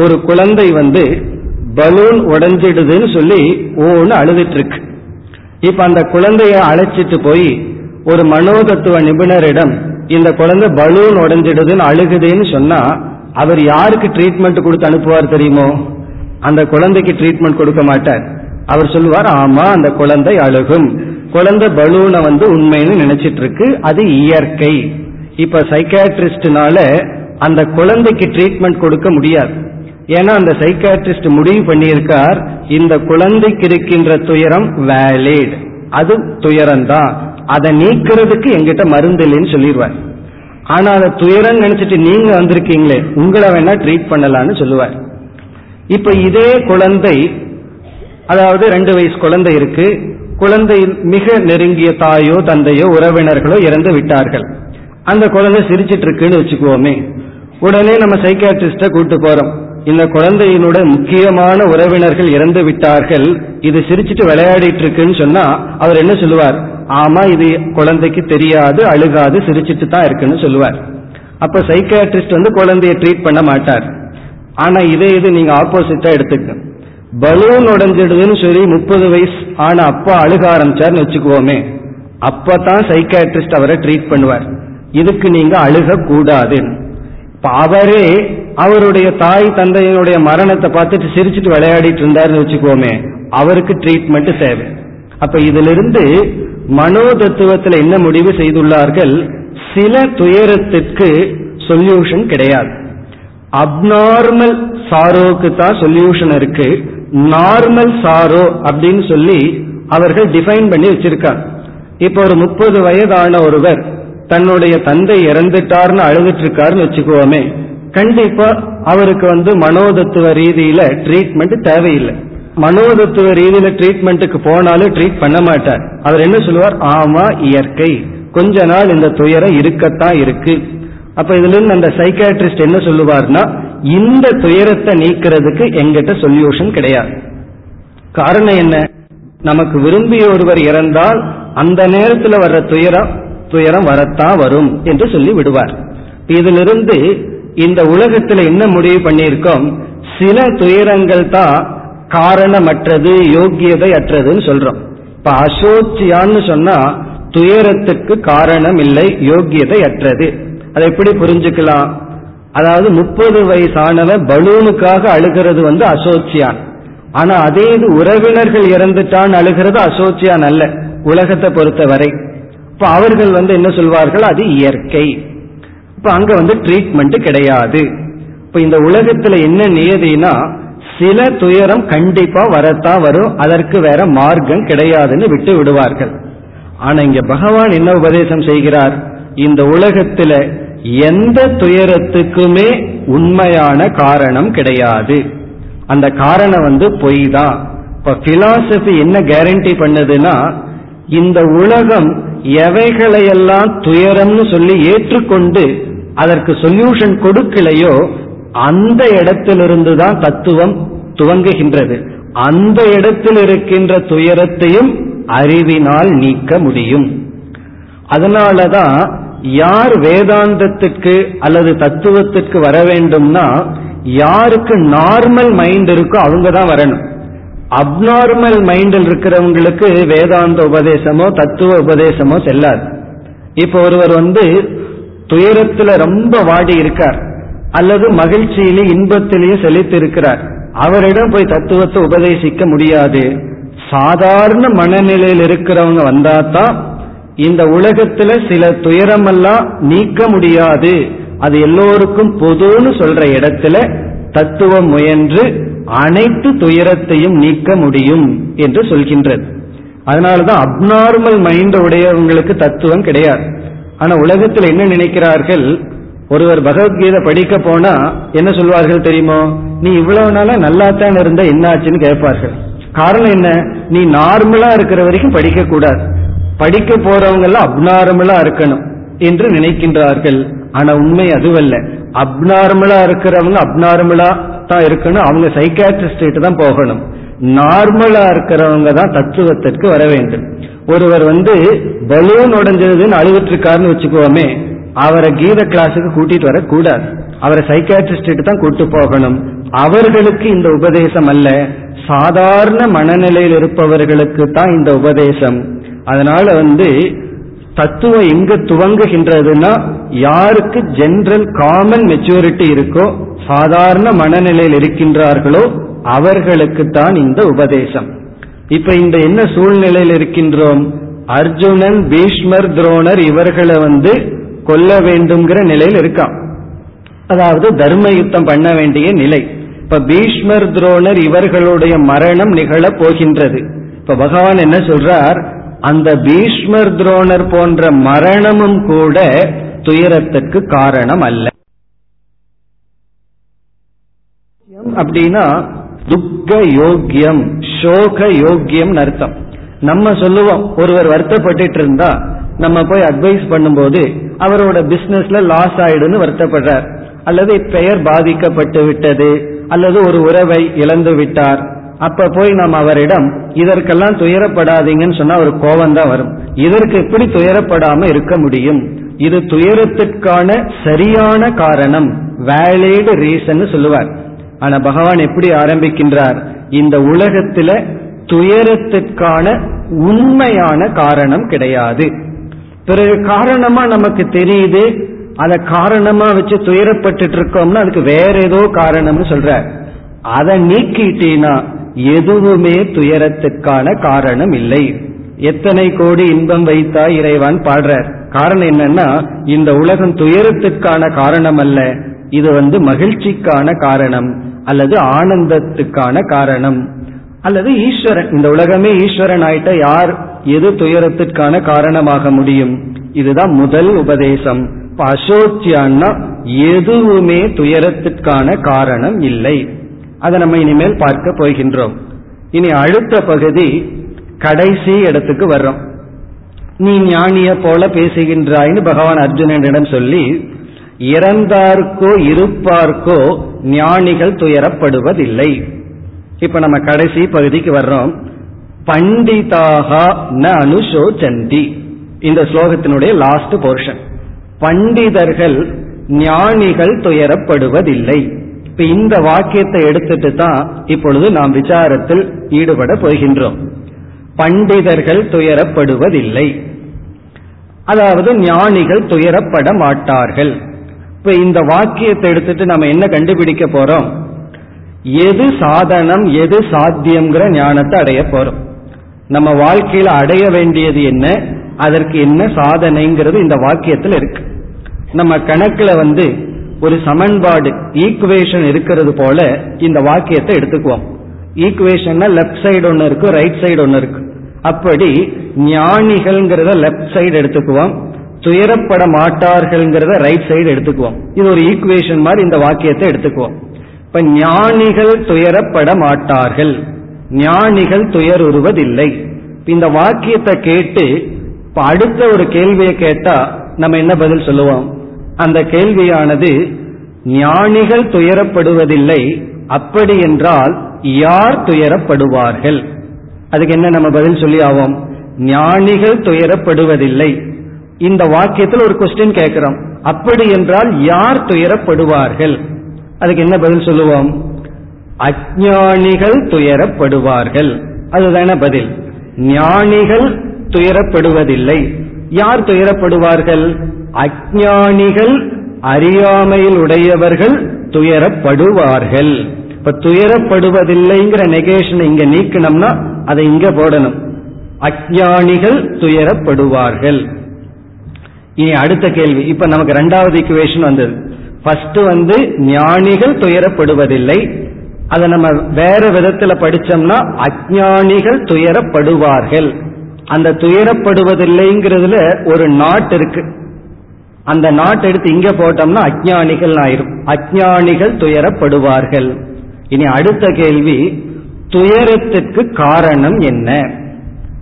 ஒரு குழந்தை வந்து பலூன் உடஞ்சிடுதுன்னு சொல்லி ஓன்னு அழுதுட்டு இருக்கு இப்ப அந்த குழந்தைய அழைச்சிட்டு போய் ஒரு மனோதத்துவ நிபுணரிடம் இந்த குழந்தை பலூன் உடஞ்சிடுதுன்னு அழுகுதுன்னு சொன்னா அவர் யாருக்கு ட்ரீட்மெண்ட் கொடுத்து அனுப்புவார் தெரியுமோ? அந்த குழந்தைக்கு ட்ரீட்மெண்ட் கொடுக்க மாட்டார். அவர் சொல்லுவார் ஆமா அந்த குழந்தை அழுகும். குழந்தை பலூனை வந்து உண்மைன்னு நினைச்சிட்டு இருக்கு அது இயற்கை. இப்ப சைக்காட்ரிஸ்ட்னால அந்த குழந்தைக்கு ட்ரீட்மெண்ட் கொடுக்க முடியாது. ஏன்னா அந்த சைக்காட்ரிஸ்ட் முடிவு பண்ணியிருக்கார் இந்த குழந்தைக்கு இருக்கின்ற துயரம் வேலிட் அது துயரம் தான் அதை நீக்கிறதுக்கு எங்கிட்ட மருந்து இல்லைன்னு சொல்லிடுவார். ஆனா அதை துயரம் நினைச்சிட்டு நீங்க வந்திருக்கீங்களே உங்களை வேணா ட்ரீட் பண்ணலான்னு சொல்லுவார். இப்ப இதே குழந்தை அதாவது ரெண்டு வயசு குழந்தை இருக்கு குழந்தை மிக நெருங்கிய தாயோ தந்தையோ உறவினர்களோ இறந்து விட்டார்கள். அந்த குழந்தை சிரிச்சிட்டு இருக்குன்னு வச்சுக்குவோமே. உடனே நம்ம சைக்காட்ரிஸ்ட கூட்டு போறோம். இந்த குழந்தையினுடைய முக்கியமான உறவினர்கள் இறந்து விட்டார்கள். இது சிரிச்சிட்டு விளையாடிட்டு இருக்குன்னு சொன்னா அவர் என்ன சொல்லுவார்? ஆமா இது குழந்தைக்கு தெரியாது அழுகாது சிரிச்சிட்டு தான் இருக்குன்னு சொல்லுவார். அப்ப சைக்காட்ரிஸ்ட் வந்து குழந்தைய ட்ரீட் பண்ண மாட்டார். ஆனா இதே இது நீங்க ஆப்போசிட்டா எடுத்துக்க பலூன் உடஞ்சிடுதுன்னு சொல்லி முப்பது வயசு ஆனா அப்பா அழுக ஆரம்பிச்சார்னு வச்சுக்குவோமே அப்பதான் சைக்காட்ரிஸ்ட் அவரை ட்ரீட் பண்ணுவார். இதுக்கு நீங்க அழுக கூடாது அவரே அவருடைய தாய் தந்தையினுடைய மரணத்தை பார்த்துட்டு சிரிச்சுட்டு விளையாடிட்டு இருந்தாருன்னு வச்சுக்கோமே அவருக்கு ட்ரீட்மெண்ட் தேவை அப்ப இதிலிருந்து மனோ தத்துவத்தில் என்ன முடிவு செய்துள்ளார்கள்? சில துயரத்திற்கு சொல்யூஷன் கிடையாது. அப்நார்மல் சாரோக்கு தான் சொல்யூஷன் இருக்கு. நார்மல் சாரோ அப்படின்னு சொல்லி அவர்கள் டிஃபைன் பண்ணி வச்சிருக்காங்க. இப்ப ஒரு முப்பது வயதான ஒருவர் தன்னுடைய தந்தை இறந்துட்டார்னு அழுதுட்டு இருக்காருன்னு வச்சுக்கோமே கண்டிப்பா அவருக்கு வந்து மனோதத்துவ ரீதியில ட்ரீட்மெண்ட் தேவையில்லை. மனோதத்துவ ரீதியில ட்ரீட்மெண்ட்டுக்கு போனாலும் ட்ரீட் பண்ண மாட்டார். அவர் என்ன சொல்லுவார்? ஆமா இயற்கை. கொஞ்ச நாள் இந்த துயரம் இருக்கத்தான் இருக்கு. அப்ப இதுல இருந்து அந்த சைக்காட்ரிஸ்ட் என்ன சொல்லுவார்னா இந்த துயரத்தை நீக்கிறதுக்கு எங்கிட்ட சொல்யூஷன் கிடையாது. காரணம் என்ன? நமக்கு விரும்பிய ஒருவர் இறந்தால் அந்த நேரத்தில் வர்ற துயரம் துயரம் வரத்தான் வரும் என்று சொல்லி விடுவார். இதிலிருந்து இந்த உலகத்துல என்ன முடிவு பண்ணியிருக்கோம்? சில துயரங்கள் தான் காரணமற்றது யோக்கியதை அற்றதுன்னு சொல்றோம். இப்ப அசோச்சியான்னு சொன்னா துயரத்துக்கு காரணம் இல்லை யோக்கியதை அற்றது அதை எப்படி புரிஞ்சுக்கலாம்? அதாவது முப்பது வயசானவன் பலூனுக்காக அழுகிறது வந்து அசோச்சியான். ஆனா அதே இது உறவினர்கள் இறந்துட்டான் அழுகிறது அசோச்சியான் அல்ல உலகத்தை பொறுத்தவரை. இப்ப அவர்கள் வந்து என்ன சொல்வார்கள்? அது இயற்கை. இப்ப அங்க வந்து ட்ரீட்மெண்ட் கிடையாது. இப்ப இந்த உலகத்துல என்ன நியதினா சில துயரம் கண்டிப்பா வரத்தான் வரும் அதற்கு வேற மார்க்கம் கிடையாதுன்னு விட்டு விடுவார்கள். ஆனா இங்க பகவான் என்ன உபதேசம் செய்கிறார்? இந்த உலகத்துல எந்த துயரத்துக்குமே உண்மையான காரணம் கிடையாது. அந்த காரணம் வந்து பொய் தான் இப்ப பிலாசபி என்ன கேரண்டி பண்ணுதுன்னா இந்த உலகம் எவைகளையெல்லாம் துயரம்னு சொல்லி ஏற்றுக்கொண்டு அதற்கு சொல்யூஷன் கொடுக்கலையோ அந்த இடத்திலிருந்து தான் தத்துவம் துவங்குகின்றது. அந்த இடத்தில் இருக்கின்ற துயரத்தையும் அறிவினால் நீக்க முடியும். அதனாலதான் யார் வேதாந்தத்துக்கு அல்லது தத்துவத்துக்கு வர வேண்டும்னா யாருக்கு நார்மல் மைண்ட் இருக்கோ அவங்க தான் வரணும் அப்நார்மல் மைண்டில் இருக்கிறவங்களுக்கு வேதாந்த உபதேசமோ தத்துவ உபதேசமோ செல்லாது. இப்ப ஒருவர் வந்து துயரத்துல ரொம்ப வாடி இருக்கார். அல்லது மகிழ்ச்சியிலே இன்பத்திலேயே செலுத்திருக்கிறார் அவரிடம் போய் தத்துவத்தை உபதேசிக்க முடியாது. சாதாரண மனநிலையில் இருக்கிறவங்க வந்தாதான் இந்த உலகத்துல சில துயரமெல்லாம் நீக்க முடியாது. அது எல்லோருக்கும் பொதுன்னு சொல்ற இடத்துல தத்துவம் முயன்று அனைத்து துயரத்தையும் நீக்க முடியும் என்று சொல்கின்றது. அதனாலதான் அப்நார்மல் மைண்ட் உடையவங்களுக்கு தத்துவம் கிடையாது. ஆனா உலகத்தில் என்ன நினைக்கிறார்கள்? ஒருவர் பகவத்கீதை படிக்க போனா என்ன சொல்வார்கள் தெரியுமோ? நீ இவ்வளவு நாளா நல்லா தான் இருந்த என்னாச்சுன்னு கேட்பார்கள். காரணம் என்ன? நீ நார்மலா இருக்கிற வரைக்கும் படிக்க கூடாது. படிக்க போறவங்க எல்லாம் அப்நார்மலா இருக்கணும் என்று நினைக்கின்றார்கள். ஆனா உண்மை அதுவல்ல. அப்நார்மலா இருக்கிறவங்க அப்நார்மலா தான் இருக்கணும். அவங்க சைக்காட்ரிஸ்ட் தான் போகணும். நார்மலா இருக்கிறவங்க தான் தத்துவத்திற்கு வர வேண்டும். ஒருவர் வந்து பலூன் உடஞ்சதுன்னு அழுதுட்டு இருக்காருன்னு வச்சுக்கோமே அவரை கீத கிளாஸுக்கு கூட்டிட்டு வரக்கூடாது. அவரை சைக்காட்ரிஸ்டுக்கு தான் கூட்டு போகணும். அவர்களுக்கு இந்த உபதேசம் அல்ல. சாதாரண மனநிலையில் இருப்பவர்களுக்கு தான் இந்த உபதேசம். அதனால வந்து தத்துவம் எங்க துவங்குகின்றதுன்னா யாருக்கு ஜென்ரல் காமன் மெச்சூரிட்டி இருக்கோ சாதாரண மனநிலையில் இருக்கின்றார்களோ அவர்களுக்கு தான் இந்த உபதேசம். இப்ப இந்த என்ன சூழ்நிலையில் இருக்கின்றோம்? அர்ஜுனன் பீஷ்மர் துரோணர் இவர்களை வந்து கொல்ல வேண்டும்ங்கிற நிலையில் இருக்கான். அதாவது தர்ம யுத்தம் பண்ண வேண்டிய நிலை. இப்ப பீஷ்மர் துரோணர் இவர்களுடைய மரணம் நிகழப் போகின்றது. இப்ப பகவான் என்ன சொல்றார்? அந்த பீஷ்மர் துரோணர் போன்ற மரணமும் கூட துயரத்துக்கு காரணம் அல்ல. அப்படின்னா துக்க யோக்கியம் சோக யோக்கியம் அர்த்தம். நம்ம சொல்லுவோம் ஒருவர் வருத்தப்பட்டு இருந்தா நம்ம போய் அட்வைஸ் பண்ணும்போது அவரோட பிசினஸ்ல லாஸ் ஆயிடுன்னு வருத்தப்படுறார். அல்லது பெயர் பாதிக்கப்பட்டு விட்டது அல்லது ஒரு உறவை இழந்து விட்டார். அப்ப போய் நாம் அவரிடம் இதற்கெல்லாம் துயரப்படாதீங்கன்னு சொன்னா ஒரு கோபம் தான் வரும். இதற்கு எப்படி துயரப்படாம இருக்க முடியும்? இது துயரத்திற்கான சரியான காரணம். வேலிடு ரீசன் சொல்லுவார். ஆனா பகவான் எப்படி ஆரம்பிக்கின்றார்? இந்த உலகத்துல துயரத்திற்கான உண்மையான காரணம் கிடையாது. பிறகு காரணமா நமக்கு தெரியுது. அதை காரணமா வச்சு துயரப்பட்டு இருக்கோம்னா அதுக்கு வேற ஏதோ காரணம்னு சொல்ற. அதை நீக்கிட்டீனா எதுவுமே துயரத்துக்கான காரணம் இல்லை. எத்தனை கோடி இன்பம் வைத்தா இறைவான் பாடுறார். காரணம் என்னன்னா இந்த உலகம் துயரத்துக்கான காரணம் அல்ல இது வந்து மகிழ்ச்சிக்கான காரணம். அல்லது ஆனந்தத்துக்கான காரணம். அல்லது ஈஸ்வரன் இந்த உலகமே ஈஸ்வரன் ஆயிட்ட யார் எது துயரத்திற்கான காரணமாக முடியும்? இதுதான் முதல் உபதேசம். அசோச்சியான்னா எதுவுமே துயரத்திற்கான காரணம் இல்லை. அதை நம்ம இனிமேல் பார்க்க போகின்றோம். இனி அடுத்த பகுதி கடைசி இடத்துக்கு வர்றோம். நீ ஞானிய போல பேசுகின்றாய்னு பகவான் அர்ஜுனனிடம் சொல்லி இறந்தார்க்கோ இருப்பார்க்கோ ஞானிகள் துயரப்படுவதில்லை. இப்ப நம்ம கடைசி பகுதிக்கு வர்றோம். பண்டிதாக ந அனுசோச்சந்தி இந்த ஸ்லோகத்தினுடைய லாஸ்ட் போர்ஷன் பண்டிதர்கள் ஞானிகள் துயரப்படுவதில்லை. இப்ப இந்த வாக்கியத்தை எடுத்துட்டு தான் இப்பொழுது நாம் விசாரத்தில் ஈடுபட போகின்றோம். பண்டிதர்கள் துயரப்படுவதில்லை. அதாவது ஞானிகள் துயரப்பட மாட்டார்கள். இப்ப இந்த வாக்கியத்தை எடுத்துட்டு நம்ம என்ன கண்டுபிடிக்க போறோம்? எது சாதனம் எது சாத்தியம்ங்கிற ஞானத்தை அடைய போறோம். நம்ம வாழ்க்கையில அடைய வேண்டியது என்ன? அதற்கு என்ன சாதனைங்கிறது இந்த வாக்கியத்தில் இருக்கு. நம்ம கணக்குல வந்து ஒரு சமன்பாடு ஈக்குவேஷன் இருக்கிறது போல இந்த வாக்கியத்தை எடுத்துக்குவோம். ஈக்குவேஷன்னா லெப்ட் சைடு ஒன்று இருக்கு ரைட் சைடு ஒன்று இருக்கு. அப்படி ஞானிகள்ங்கிறத லெப்ட் சைடு எடுத்துக்குவோம். துயரப்பட மாட்டார்கள்ங்கிறத ரைட் சைடு எடுத்துக்குவோம். இது ஒரு ஈக்குவேஷன் மாதிரி இந்த வாக்கியத்தை எடுத்துக்குவோம். இப்ப ஞானிகள் துயரப்பட மாட்டார்கள் ஞானிகள் துயருவதில்லை இந்த வாக்கியத்தை கேட்டு இப்ப அடுத்த ஒரு கேள்வியை கேட்டா நம்ம என்ன பதில் சொல்லுவோம்? அந்த கேள்வியானது ஞானிகள் துயரப்படுவதில்லை. அப்படி என்றால் யார் துயரப்படுவார்கள்? அதுக்கு என்ன நம்ம பதில் சொல்லி ஆவோம்? ஞானிகள் துயரப்படுவதில்லை. இந்த வாக்கியத்தில் ஒரு கொஸ்டின் கேட்கிறோம். அப்படி என்றால் யார் துயரப்படுவார்கள்? அதுக்கு என்ன பதில் சொல்லுவோம்? அஜானிகள் துயரப்படுவார்கள். அதுதான பதில். ஞானிகள் துயரப்படுவதில்லை. யார் துயரப்படுவார்கள்? அஜானிகள் அறியாமையில் உடையவர்கள் துயரப்படுவார்கள். இப்ப துயரப்படுவதில்லைங்கிற நெகேஷனை இங்க நீக்கணும்னா அதை இங்க போடணும். அஜானிகள் துயரப்படுவார்கள். இனி அடுத்த கேள்வி. இப்ப நமக்கு ரெண்டாவது இக்குவேஷன் வந்தது. ஃபர்ஸ்ட் வந்து ஞானிகள் துயரப்படுவதில்லை. அதை நம்ம வேற விதத்துல படிச்சோம்னா அஜானிகள் துயரப்படுவார்கள். அந்த துயரப்படுவதில்லைங்கிறதுல ஒரு நாட் இருக்கு. அந்த நாட் எடுத்து இங்க போட்டோம்னா அஜானிகள் ஆயிரும் அஜானிகள் துயரப்படுவார்கள். இனி அடுத்த கேள்வி துயரத்துக்கு காரணம் என்ன?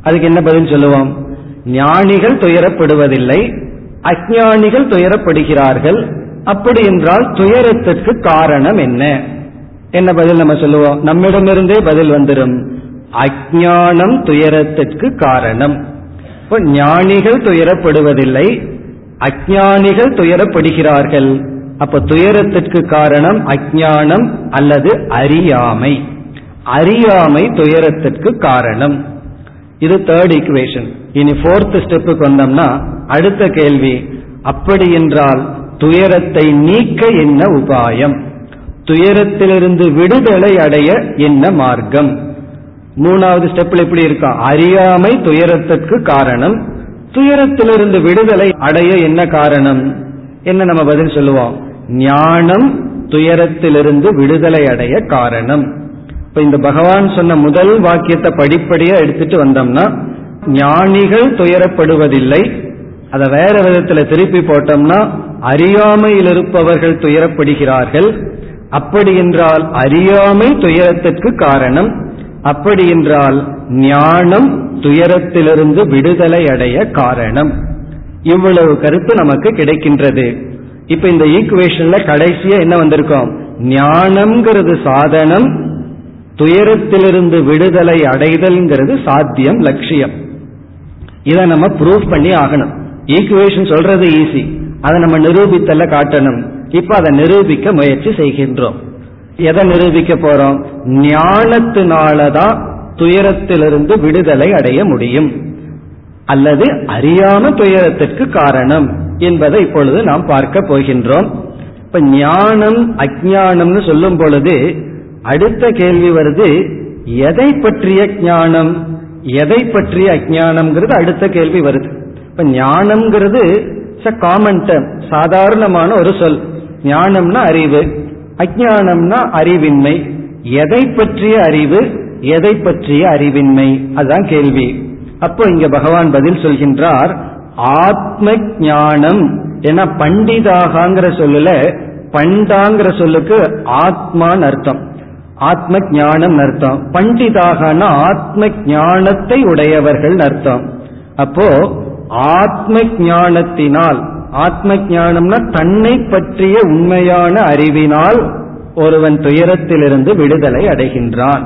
அதுக்கு என்ன பதில் சொல்லுவோம்? ஞானிகள் துயரப்படுவதில்லை. அஜானிகள் துயரப்படுகிறார்கள். அப்படி என்றால் துயரத்திற்கு காரணம் என்ன? என்ன பதில் நம்ம சொல்லுவோம்? நம்மிடமிருந்தே பதில் வந்துடும் அஜானம் துயரத்திற்கு காரணம். இப்போ ஞானிகள் துயரப்படுவதில்லை. அஜானிகள் துயரப்படுகிறார்கள். அப்ப துயரத்திற்கு காரணம் அஜானம் அல்லது அறியாமை. அறியாமை துயரத்திற்கு காரணம். இது தேர்ட் ஈக்குவேஷன் இனி ஃபோர்த் ஸ்டெப்புக்கு வந்தோம்னா அடுத்த கேள்வி அப்படி என்றால் துயரத்தை நீக்க என்ன உபாயம்? துயரத்திலிருந்து விடுதலை அடைய என்ன மார்க்கம்? மூணாவது ஸ்டெப்ல எப்படி இருக்கும் அறியாமை துயரத்திற்கு காரணம். துயரத்திலிருந்து விடுதலை அடைய என்ன காரணம்? என்ன நம்ம பதில் சொல்லுவோம்? ஞானம் துயரத்திலிருந்து விடுதலை அடைய காரணம். இப்ப இந்த பகவான் சொன்ன முதல் வாக்கியத்தை படிப்படியா எடுத்துட்டு வந்தோம்னா ஞானிகள் துயரப்படுவதில்லை. அதை வேற விதத்துல திருப்பி போட்டோம்னா அறியாமையில் இருப்பவர்கள் துயரப்படுகிறார்கள். அப்படி என்றால் அறியாமை துயரத்திற்கு காரணம். அப்படி என்றால் ஞானம் துயரத்திலிருந்து விடுதலை அடைய காரணம். இவ்வளவு கருத்து நமக்கு கிடைக்கின்றது. இப்ப இந்த ஈக்குவேஷன்ல கடைசியா என்ன வந்திருக்கோம்? ஞானம்ங்கிறது சாதனம் துயரத்திலிருந்து விடுதலை அடைதல்ங்கிறது சாத்தியம் லட்சியம். இதை நம்ம ப்ரூவ் பண்ணி ஆகணும். ஈக்குவேஷன் சொல்றது ஈஸி அதை நம்ம நிரூபித்தல காட்டணும். இப்ப அதை நிரூபிக்க முயற்சி செய்கின்றோம். எதை நிரூபிக்க போறோம்? ஞானத்தினாலதான் துயரத்திலிருந்து விடுதலை அடைய முடியும். அல்லது அறியாம துயரத்திற்கு காரணம் என்பதை இப்பொழுது நாம் பார்க்க போகின்றோம். இப்ப ஞானம் அஜானம்னு சொல்லும் பொழுது அடுத்த கேள்வி வருது எதை பற்றிய ஞானம்? எதை பற்றிய அஜானம்ங்கிறது அடுத்த கேள்வி வருது. இப்ப ஞானம்ங்கிறது காமன் டேம் சாதாரணமான ஒரு சொல். ஞானம்னா அறிவு அஜானம்னா அறிவின்மை. எதை பற்றிய அறிவு எதை பற்றிய அறிவின்மை? அதுதான் கேள்வி. அப்போ இங்க பகவான் பதில் சொல்கின்றார் ஆத்ம ஞானம் என பண்டிதாகங்கிற சொல்லல பண்டாங்கிற சொல்லுக்கு ஆத்மான்னு அர்த்தம். ஆத்ம ஞானம் அர்த்தம். பண்டிதாகனா ஆத்ம ஞானத்தை உடையவர்கள் அர்த்தம். அப்போ ஆத்ம ஞானத்தினால் ஆத்ம ஞானம்னா தன்னை பற்றிய உண்மையான அறிவினால் ஒருவன் துயரத்திலிருந்து விடுதலை அடைகின்றான்.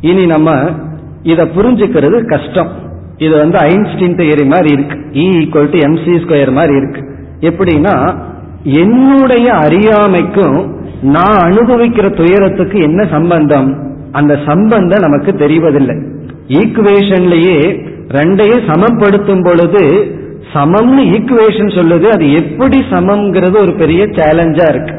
இனி நம்ம இதை புரிஞ்சுக்கிறது கஷ்டம். இது வந்து ஐன்ஸ்டீன் தியரி மாதிரி இருக்கு. E equal to MC square மாதிரி இருக்கு. எப்படின்னா என்னுடைய அறியாமைக்கும் நான் அனுபவிக்கிற துயரத்துக்கு என்ன சம்பந்தம்? அந்த சம்பந்தம் நமக்கு தெரிவதில்லை. ஈக்குவேஷன்லயே ரெண்டையும் சமப்படுத்தும் பொழுது சமம்னு ஈக்குவேஷன் சொல்லுது அது எப்படி சமம்ங்கிறது ஒரு பெரிய சேலஞ்சா இருக்கு.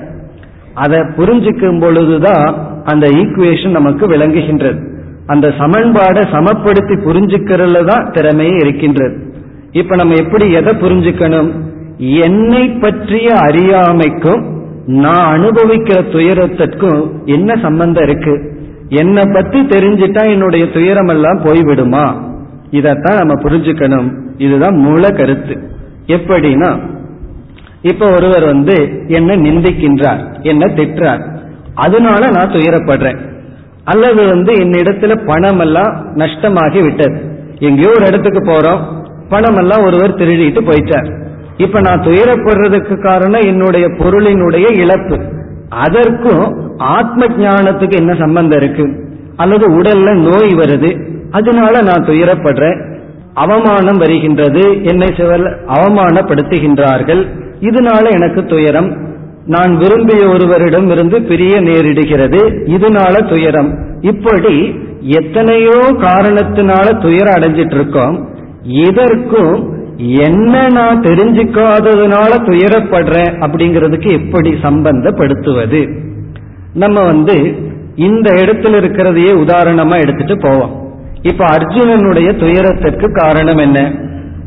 அதை புரிஞ்சுக்கும் பொழுதுதான் அந்த ஈக்குவேஷன் நமக்கு விளங்குகின்றது. அந்த சமன்பாடை சமப்படுத்தி புரிஞ்சுக்கிறதுல தான் திறமையே இருக்கின்றது. இப்ப நம்ம எப்படி எதை புரிஞ்சுக்கணும்? என்னை பற்றிய அறியாமைக்கும் நான் அனுபவிக்கிற துயரத்திற்கும் என்ன சம்பந்தம் இருக்கு? என்னை பத்தி தெரிஞ்சிட்டா என்னுடைய துயரம் எல்லாம் போய்விடுமா? இதத்தான் நம்ம புரிஞ்சுக்கணும். இதுதான் மூல கருத்து. எப்படின்னா இப்ப ஒருவர் வந்து என்ன நிந்திக்கின்றார் என்ன திட்டுறார். அதனால நான் துயரப்படுறேன். அல்லது வந்து என்னிடத்துல பணம் எல்லாம் நஷ்டமாகி விட்டது. எங்கேயோ ஒரு இடத்துக்கு போறோம். பணம் எல்லாம் ஒருவர் திருடிட்டு போயிட்டார். இப்ப நான் துயரப்படுறதுக்கு காரணம் என்னுடைய பொருளினுடைய இழப்பு. அதற்கும் ஆத்ம ஞானத்துக்கு என்ன சம்பந்தம் இருக்கு? அல்லது உடல்ல நோய் வருது அதனால நான் துயரப்படுறேன். அவமானம் வருகின்றது என்னை சிவர் அவமானப்படுத்துகின்றார்கள். இதனால எனக்கு துயரம். நான் விரும்பிய ஒருவரிடம் இருந்து பிரிய நேரிடுகிறது இதனால துயரம். இப்படி எத்தனையோ காரணத்தினால துயரம் அடைஞ்சிட்டு இருக்கோம். இதற்கும் என்ன நான் தெரிஞ்சுக்காததுனால துயரப்படுறேன் அப்படிங்கிறதுக்கு எப்படி சம்பந்தப்படுத்துவது? நம்ம வந்து இந்த இடத்துல இருக்கிறதையே உதாரணமா எடுத்துட்டு போவோம். இப்ப அர்ஜுனனுடைய துயரத்திற்கு காரணம் என்ன?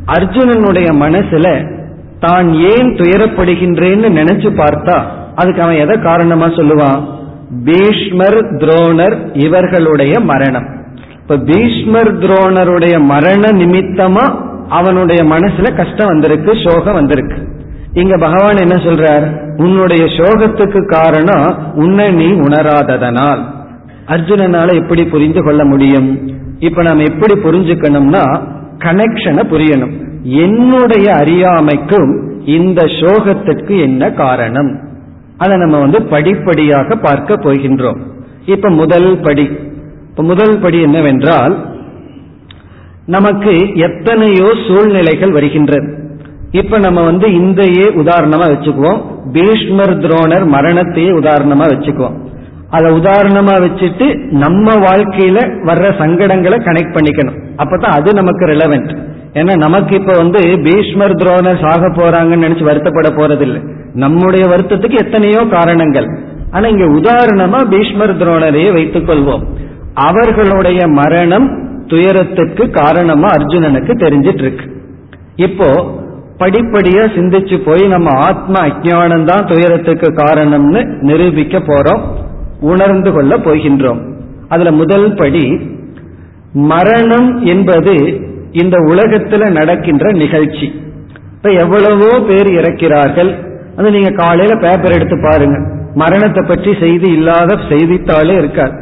அர்ஜுனனுடைய மனசுல தான் ஏன் துயரப்படுகின்றேன்னு நினைச்சு பார்த்தா அதுக்கு அவன் எதை காரணமா சொல்லுவான்? பீஷ்மர் துரோணர் இவர்களுடைய மரணம். இப்ப பீஷ்மர் துரோணருடைய மரண நிமித்தமா அவனுடைய மனசுல கஷ்டம் வந்திருக்கு சோகம் வந்திருக்கு. இங்க பகவான் என்ன சொல்றார்? உன்னுடைய சோகத்துக்கு காரணம் உன்னை நீ உணராததனால். அர்ஜுனனால எப்படி புரிந்து கொள்ள முடியும்? இப்ப நாம் எப்படி புரிஞ்சுக்கணும்னா கனெக்ஷனை புரியணும். என்னுடைய அறியாமைக்கும் இந்த சோகத்துக்கு என்ன காரணம்? அதை நம்ம வந்து படிப்படியாக பார்க்க போகின்றோம். இப்ப முதல் படி. இப்ப முதல் படி என்னவென்றால் நமக்கு எத்தனையோ சூழ்நிலைகள் வருகின்றது. இப்ப நம்ம வந்து இந்தையே உதாரணமா வச்சுக்குவோம். பீஷ்மர் துரோணர் மரணத்தையே உதாரணமா வச்சுக்குவோம். அதை உதாரணமா வச்சுட்டு நம்ம வாழ்க்கையில வர்ற சங்கடங்களை கனெக்ட் பண்ணிக்கணும். அப்பதான் அது நமக்கு ரிலவெண்ட் ஏன்னா நமக்கு இப்ப வந்து பீஷ்மர் துரோணர் சாக போறாங்கன்னு நினைச்சு வருத்தப்பட போறதில்லை. நம்முடைய வருத்தத்துக்கு எத்தனையோ காரணங்கள். ஆனா இங்க உதாரணமா பீஷ்மர் துரோணரையே வைத்துக் கொள்வோம் அவர்களுடைய மரணம் துயரத்துக்கு காரணமா அர்ஜுனனுக்கு தெரிஞ்சிட்டு இருக்கு இப்போ படிப்படியா சிந்திச்சு போய் நம்ம ஆத்ம அஜானம் தான் துயரத்துக்கு காரணம்னு நிரூபிக்க போறோம் உணர்ந்து கொள்ள போகின்றோம். அதுல முதல் படி மரணம் என்பது இந்த உலகத்துல நடக்கின்ற நிகழ்ச்சி. இப்ப எவ்வளவோ பேர் இறக்கிறார்கள். அது நீங்க காலையில பேப்பர் எடுத்து பாருங்க. மரணத்தை பற்றி செய்தி இல்லாத செய்தித்தாளே இருக்காது.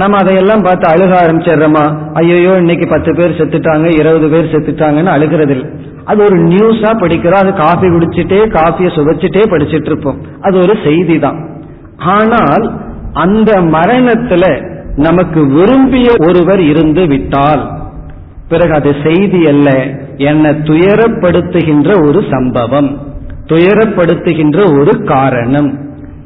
நம்ம அதையெல்லாம் பார்த்து அழுக ஆரம்பிச்சிடுறோமா? ஐயோ இன்னைக்கு பத்து பேர் செத்துட்டாங்க இருபது பேர் செத்துட்டாங்கன்னு அழுகிறது இல்லை அது ஒரு நியூஸா படிக்கிறோம். அது காஃபி குடிச்சிட்டே காஃபியை சுவைச்சிட்டே படிச்சிட்டு இருப்போம் அது ஒரு செய்தி தான் ஆனால் அந்த மரணத்துல நமக்கு விரும்பிய ஒருவர் இருந்து விட்டால் பிறகு அது செய்தி அல்ல. என்னை துயரப்படுத்துகின்ற ஒரு சம்பவம் துயரப்படுத்துகின்ற ஒரு காரணம்.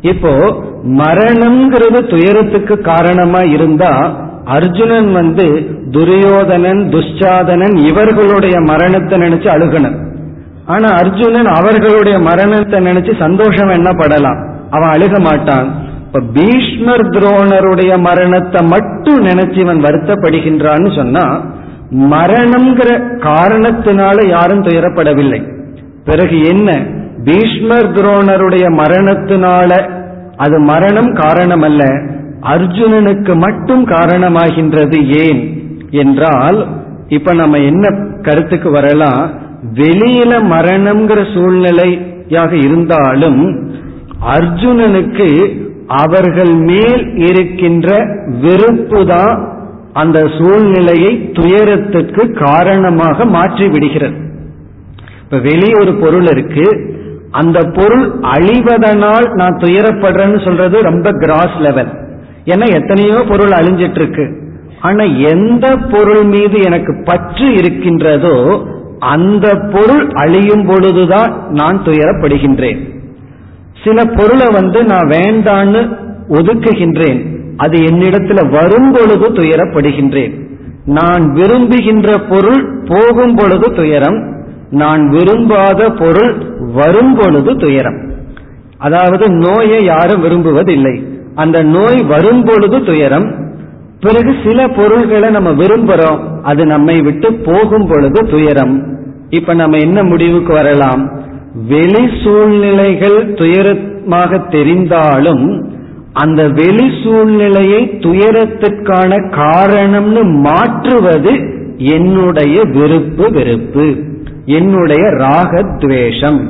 இப்போ மரணம்ங்கிறது துயரத்துக்கு காரணமா இருந்தா அர்ஜுனன் வந்து துரியோதனன் துஷ்சாதனன் இவர்களுடைய மரணத்தை நினைச்சு அழுகணும். ஆனா அர்ஜுனன் அவர்களுடைய மரணத்தை நினைச்சு சந்தோஷம் என்ன படலாம்? அவன் அழுக மாட்டான். இப்ப பீஷ்மர் துரோணருடைய மரணத்தை மட்டும் நினைச்சு இவன் வருத்தப்படுகின்றான்னு சொன்னா மரணம்ங்கிற காரணத்தினால யாரும் துயரப்படவில்லை. பிறகு என்ன? பீஷ்மர் துரோணருடைய மரணத்தினால அது மரணம் காரணம் அல்ல அர்ஜுனனுக்கு மட்டும் காரணமாகின்றது ஏன் என்றால் இப்ப நம்ம என்ன கருத்துக்கு வரலாம்? வெளியில மரணம்ங்கிற சூழ்நிலையாக இருந்தாலும் அர்ஜுனனுக்கு அவர்கள் மேல் இருக்கின்ற வெறுப்பு தான் அந்த சூழ்நிலையை துயரத்துக்கு காரணமாக மாற்றி விடுகிறது இப்ப வெளியே ஒரு பொருள் இருக்கு அந்த பொருள் அழிவதனால் நான் துயரப்படுறேன்னு சொல்றது ரொம்ப கிராஸ் லெவல் ஏன்னா எத்தனையோ பொருள் அழிஞ்சிட்டு இருக்கு ஆனா எந்த பொருள் மீது எனக்கு பற்று இருக்கின்றதோ அந்த பொருள் அழியும் பொழுதுதான் நான் துயரப்படுகின்றேன். சில பொருளை வந்து நான் வேண்டான்னு ஒதுக்குகின்றேன். அது என்னிடத்துல வரும் பொழுது துயரப்படுகின்றேன். நான் விரும்புகின்ற பொருள் போகும் பொழுது துயரம் நான் விரும்பாத பொருள் வரும் பொழுது துயரம். அதாவது நோயை யாரும் விரும்புவதில்லை. அந்த நோய் வரும் பொழுது துயரம். பிறகு சில பொருள்களை நம்ம விரும்புறோம். அது நம்மை விட்டு போகும் பொழுது துயரம். இப்ப நம்ம என்ன முடிவுக்கு வரலாம்? வெளி சூழ்நிலைகள் துயரமாக தெரிந்தாலும் அந்த வெளி சூழ்நிலையை துயரத்திற்கான காரணம்னு மாற்றுவது என்னுடைய விருப்பு வெறுப்பு. என்னுடைய ராகத்வேஷம்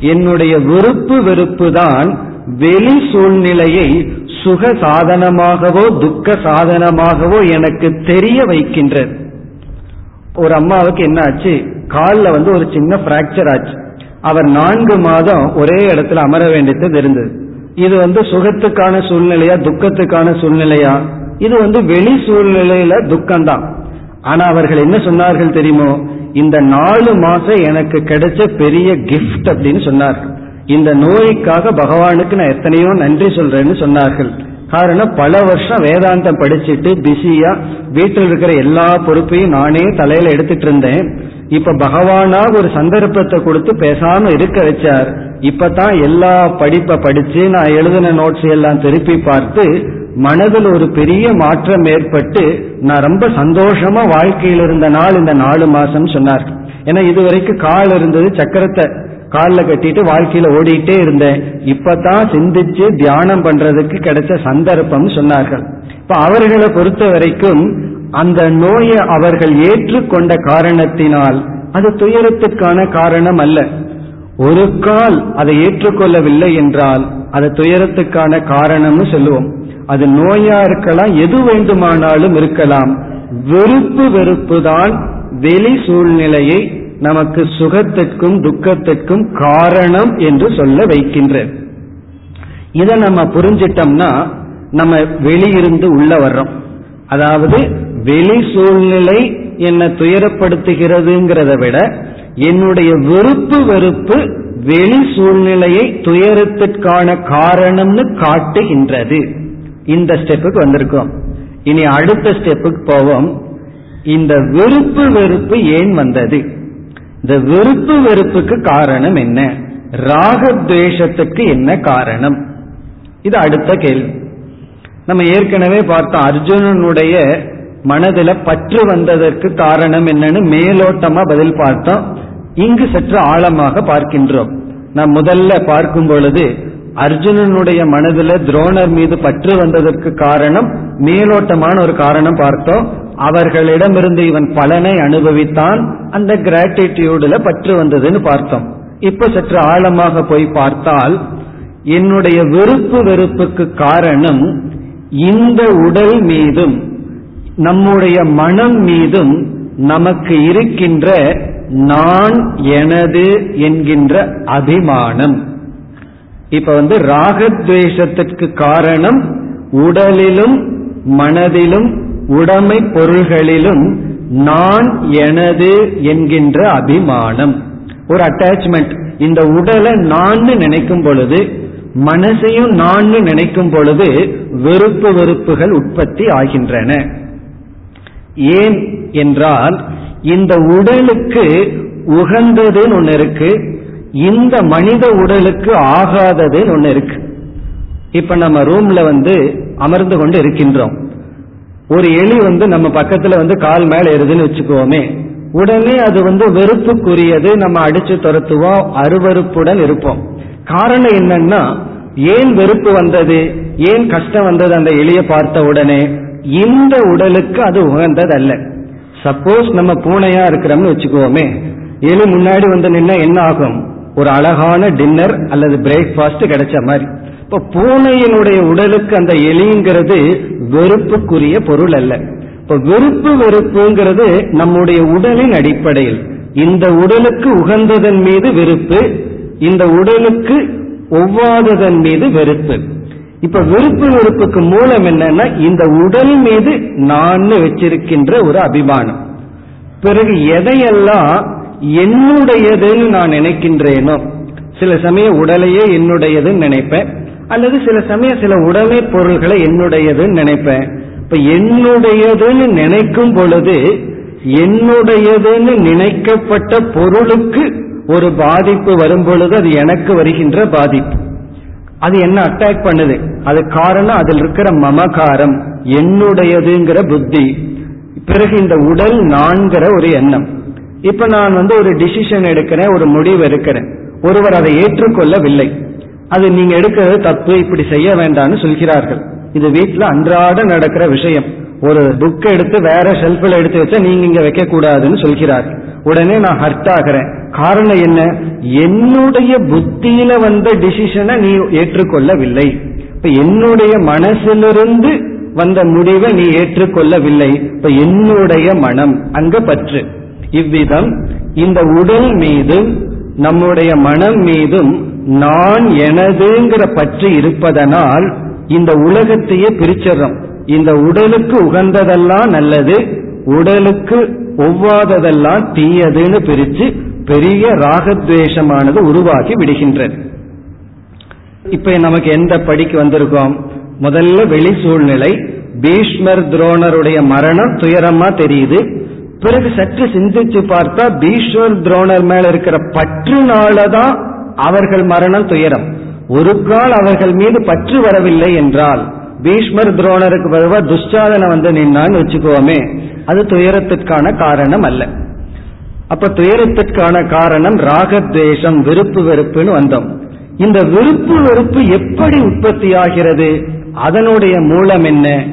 என்னுடைய விருப்பு வெறுப்பு தான் வெளி சூழ்நிலையை சுக சாதனமாகவோ துக்க சாதனமாகவோ எனக்கு தெரிய வைக்கின்றது. ஒரு அம்மாவுக்கு என்ன ஆச்சு காலில் வந்து ஒரு சின்ன பிராக்சர் ஆச்சு. அவர் நான்கு மாதம் ஒரே இடத்துல அமர வேண்டியது இருந்தது. இது வந்து சுகத்துக்கான சூழ்நிலையா துக்கத்துக்கான சூழ்நிலையா? இது வந்து வெளி சூழ்நிலையில துக்கம்தான். ஆனா அவர்கள் என்ன சொன்னார்கள் தெரியுமோ? இந்த நாலு மாசம் எனக்கு கிடைச்ச பெரிய கிஃப்ட் அப்படின்னு சொன்னார்கள் இந்த நோய்க்காக பகவானுக்கு நான் எத்தனையோ நன்றி சொல்றேன்னு சொன்னார்கள். காரணம் பல வருஷம் வேதாந்தம் படிச்சுட்டு பிஸியா வீட்டில் இருக்கிற எல்லா பொறுப்பையும் நானே தலையில எடுத்துட்டு இருந்தேன். இப்ப பகவானா ஒரு சந்தர்ப்பத்தை கொடுத்து பேசாம இருக்க வச்சார். இப்பதான் எல்லா படிப்பை படிச்சு நான் எழுதின நோட்ஸ் எல்லாம் திருப்பி பார்த்து மனதில் ஒரு பெரிய மாற்றம் ஏற்பட்டு நான் ரொம்ப சந்தோஷமா வாழ்க்கையில் இருந்த நாள் இந்த நாலு மாசம் சொன்னார். ஏன்னா இதுவரைக்கும் கால் இருந்தது சக்கரத்தை காலில் கட்டிட்டு வாழ்க்கையில ஓடிட்டே இருந்தேன். இப்பதான் சிந்திச்சு தியானம் பண்றதுக்கு கிடைச்ச சந்தர்ப்பம் சொன்னார்கள். இப்ப அவர்களை பொறுத்த வரைக்கும் அந்த நோயை அவர்கள் ஏற்றுக்கொண்ட காரணத்தினால் அது துயரத்துக்கான காரணம் அல்ல. ஒரு கால் அதை ஏற்றுக்கொள்ளவில்லை என்றால் அது துயரத்துக்கான காரணம்னு சொல்லுவோம். அது நோயா இருக்கலாம் எது வேண்டுமானாலும் இருக்கலாம். வெறுப்பு வெறுப்பு தான் வெளி சூழ்நிலையை நமக்கு சுகத்திற்கும் துக்கத்திற்கும் காரணம் என்று சொல்ல வைக்கின்றது இதை நம்ம புரிஞ்சிட்டோம்னா நம்ம வெளியிருந்து உள்ள வர்றோம். அதாவது வெளி சூழ்நிலை என்னை துயரப்படுத்துகிறதுங்கிறத விட என்னுடைய வெறுப்பு வெறுப்பு வெளி சூழ்நிலையை துயரத்திற்கான காரணம்னு காட்டுகின்றது. இந்த ஸ்டெப்புக்கு வந்திருக்கோம். இனி அடுத்த ஸ்டெப்புக்கு போவோம். இந்த வெறுப்பு வெறுப்பு ஏன் வந்தது? இந்த வெறுப்பு வெறுப்புக்கு காரணம் என்ன? ராகத்வேஷத்துக்கு என்ன காரணம்? இது அடுத்த கேள்வி. நம்ம ஏற்கனவே பார்த்தோம் அர்ஜுனனுடைய மனதில் பற்று வந்ததற்கு காரணம் என்னன்னு மேலோட்டமா பதில் பார்த்தோம். இங்கு சற்று ஆழமாக பார்க்கின்றோம். நான் முதல்ல பார்க்கும் பொழுது அர்ஜுனனுடைய மனதில் துரோணர் மீது பற்று வந்ததற்கு காரணம் மேலோட்டமான ஒரு காரணம் பார்த்தோம். அவர்களிடமிருந்து இவன் பலனை அனுபவித்தான். அந்த கிராட்டிடியூடுல பற்று வந்ததுன்னு பார்த்தோம். இப்ப சற்று ஆழமாக போய் பார்த்தால் என்னுடைய வெறுப்பு வெறுப்புக்கு காரணம் இந்த உடல் மீதும் நம்முடைய மனம் மீதும் நமக்கு இருக்கின்ற நான் எனது என்கின்ற அபிமானம். இப்ப வந்து ராகத்வேஷத்திற்கு காரணம் உடலிலும் மனதிலும் உடைமை பொருள்களிலும் நான் எனது என்கின்ற அபிமானம். ஒரு அட்டாச்மெண்ட் இந்த உடலை நான் நினைக்கும் பொழுது மனசையும் நான் நினைக்கும் பொழுது வெறுப்பு வெறுப்புகள் உற்பத்தி ஆகின்றன. ஏன் என்றால் இந்த உடலுக்கு உகந்ததுன்னு ஒன்று இருக்கு. இந்த மனித உடலுக்கு ஆகாததுன்னு ஒன்று இருக்கு. இப்ப நம்ம ரூம்ல வந்து அமர்ந்து கொண்டு இருக்கின்றோம். ஒரு எலி வந்து நம்ம பக்கத்துல வந்து கால் மேல எருதுன்னு வச்சுக்கோமே. உடனே அது வந்து வெறுப்புக்குரியது நம்ம அடிச்சு துரத்துவோம் அருவறுப்புடன் இருப்போம். காரணம் என்னன்னா ஏன் வெறுப்பு வந்தது? ஏன் கஷ்டம் வந்தது அந்த எளிய பார்த்த உடனே? இந்த உடலுக்கு அது உகந்தது அல்ல சப்போஸ் நம்ம பூனையா இருக்கிறோம்னு வச்சுக்கோமே. எலி முன்னாடி வந்து நின்னா என்ன ஆகும்? ஒரு அழகான டின்னர் அல்லது பிரேக்ஃபாஸ்ட் கிடைச்ச மாதிரி. இப்ப பூனையினுடைய உடலுக்கு அந்த எலிங்கிறது வெறுப்புக்குரிய பொருள் அல்ல. இப்ப வெறுப்பு வெறுப்புங்கிறது நம்முடைய உடலின் அடிப்படையில். இந்த உடலுக்கு உகந்ததன் மீது வெறுப்பு இந்த உடலுக்கு ஒவ்வாததன் மீது வெறுப்பு. இப்ப வெறுப்பு வெறுப்புக்கு மூலம் என்னன்னா இந்த உடல் மீது நான் வச்சிருக்கின்ற ஒரு அபிமானம். பிறகு எதையெல்லாம் என்னுடையதுன்னு நான் நினைக்கின்றேனோ? சில சமயம் உடலையே என்னுடையதுன்னு நினைப்பேன். அல்லது சில சமயம் சில உடைமை பொருள்களை என்னுடையதுன்னு நினைப்பேன். இப்ப என்னுடையதுன்னு நினைக்கும் பொழுது என்னுடையதுன்னு நினைக்கப்பட்ட பொருளுக்கு ஒரு பாதிப்பு வரும் பொழுது அது எனக்கு வருகின்ற பாதிப்பு. அது என்ன அட்டாக் பண்ணுது? அது காரணம் அதில் இருக்கிற மமகாரம் என்னுடையதுங்கிற புத்தி. பிறகு இந்த உடல் நான்கிற ஒரு எண்ணம். இப்ப நான் வந்து ஒரு டிசிஷன் எடுக்கிறேன் ஒரு முடிவு எடுக்கிறேன். ஒருவர் அதை ஏற்றுக்கொள்ளவில்லை. அது நீங்க எடுக்கிறது தப்பு இப்படி செய்ய வேண்டாம்னு சொல்கிறார்கள். இது வீட்டில் அன்றாட நடக்கிற விஷயம். ஒரு புக் எடுத்து வேற ஷெல்ஃபில் எடுத்து வச்சா நீங்க இங்க வைக்க கூடாதுன்னு சொல்கிறார் உடனே நான் ஹர்ட் ஆகிறேன். காரணம் என்ன? என்னுடைய புத்தியில வந்த டிசிஷனை நீ ஏற்றுக்கொள்ளவில்லை. இப்ப என்னுடைய மனசிலிருந்து வந்த முடிவை நீ ஏற்றுக்கொள்ளவில்லை. இப்ப என்னுடைய மனம் அங்க பற்று. இவ்விதம் இந்த உடல் மீதும் நம்முடைய மனம் மீதும் நான் எனதுங்கிற பற்று இருப்பதனால் இந்த உலகத்தையே பிரிச்சிடறோம். இந்த உடலுக்கு உகந்ததெல்லாம் நல்லது உடலுக்கு ஒவ்வாததெல்லாம் தீயதுன்னு பிரிச்சு பெரிய ராகத்வேஷமானது உருவாகி விடுகின்றது. இப்ப நமக்கு எந்த படிக்கு வந்திருக்கோம்? முதல்ல வெளி சூழ்நிலை பீஷ்மர் துரோணருடைய மரணம் துயரமா தெரியுது. பிறகு சற்று சிந்திச்சு பார்த்தா பீஷ்மர் துரோணர் மேல இருக்கிற பற்றுனாலதான் அவர்கள் மரணம் துயரம். ஒரு கால் அவர்கள் மீது பற்று வரவில்லை என்றால் பீஷ்மர் துரோணருக்கு வருவா துஷ்சாதனை வந்து நின்னான்னு வச்சுக்கோமே அது துயரத்திற்கான காரணம் அல்ல. அப்ப துயரத்திற்கான காரணம் ராகத்வேஷம் விருப்பு வெறுப்புன்னு வந்தோம். இந்த விருப்பு வெறுப்பு எப்படி உற்பத்தி ஆகிறது? அதனுடைய மூலம் என்ன?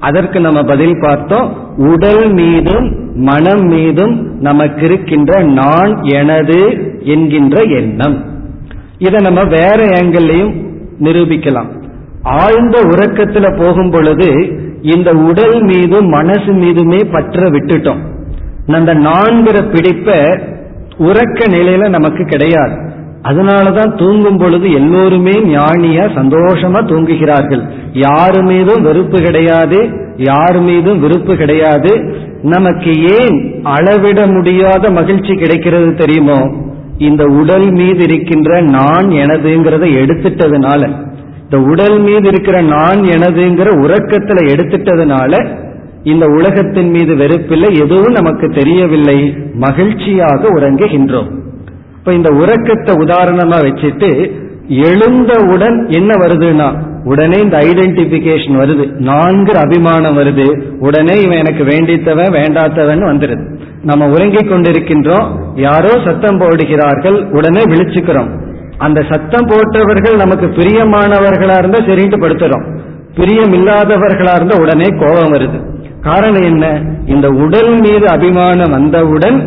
அதற்கு நம்ம பதில் பார்த்தோம். உடல் மீதும் மனம் மீதும் நமக்கு இருக்கின்ற நான் எனது என்கின்ற எண்ணம். இதை நம்ம வேற ஏங்கிள்லையும் நிரூபிக்கலாம். ஆழ்ந்த உறக்கத்துல போகும் பொழுது இந்த உடல் மீதும் மனசு மீதுமே பற்ற விட்டுட்டோம். அந்த நான்கிற பிடிப்ப உறக்க நிலையில நமக்கு கிடையாது. அதனாலதான் தூங்கும் பொழுது எல்லோருமே ஞானியா சந்தோஷமா தூங்குகிறார்கள். யாரு மீதும் வெறுப்பு கிடையாது. யார் மீதும் விருப்பு கிடையாது. நமக்கு ஏன் அளவிட முடியாத மகிழ்ச்சி கிடைக்கிறது தெரியுமோ? இந்த உடல் மீது இருக்கின்ற நான் எனதுங்கிறத எடுத்துட்டதுனால இந்த உடல் மீது இருக்கிற நான் எனதுங்கிற உறக்கத்துல எடுத்துட்டதுனால இந்த உலகத்தின் மீது வெறுப்பில்லை எதுவும் நமக்கு தெரியவில்லை மகிழ்ச்சியாக உறங்குகின்றோம். இப்ப இந்த உறக்கத்தை உதாரணமா வச்சுட்டு எழுந்தவுடன் என்ன வருதுன்னா உடனே இந்த ஐடென்டிபிகேஷன் வருது. நான்கிற அபிமானம் வருது. உடனே இவன் எனக்கு வேண்டித்தவன் வேண்டாத்தவன் வந்துடுது நம்ம உறங்கிக் கொண்டிருக்கின்றோம். யாரோ சத்தம் போடுகிறார்கள். உடனே விழிச்சுக்கிறோம். அந்த சத்தம் போட்டவர்கள் நமக்கு பிரியமானவர்களா இருந்தா சரின்ட்டு படுத்துறோம். பிரியம் இல்லாதவர்களா இருந்தா உடனே கோபம் வருது. காரணம் என்ன? இந்த உடல் மீது அபிமானம் வந்தவுடன்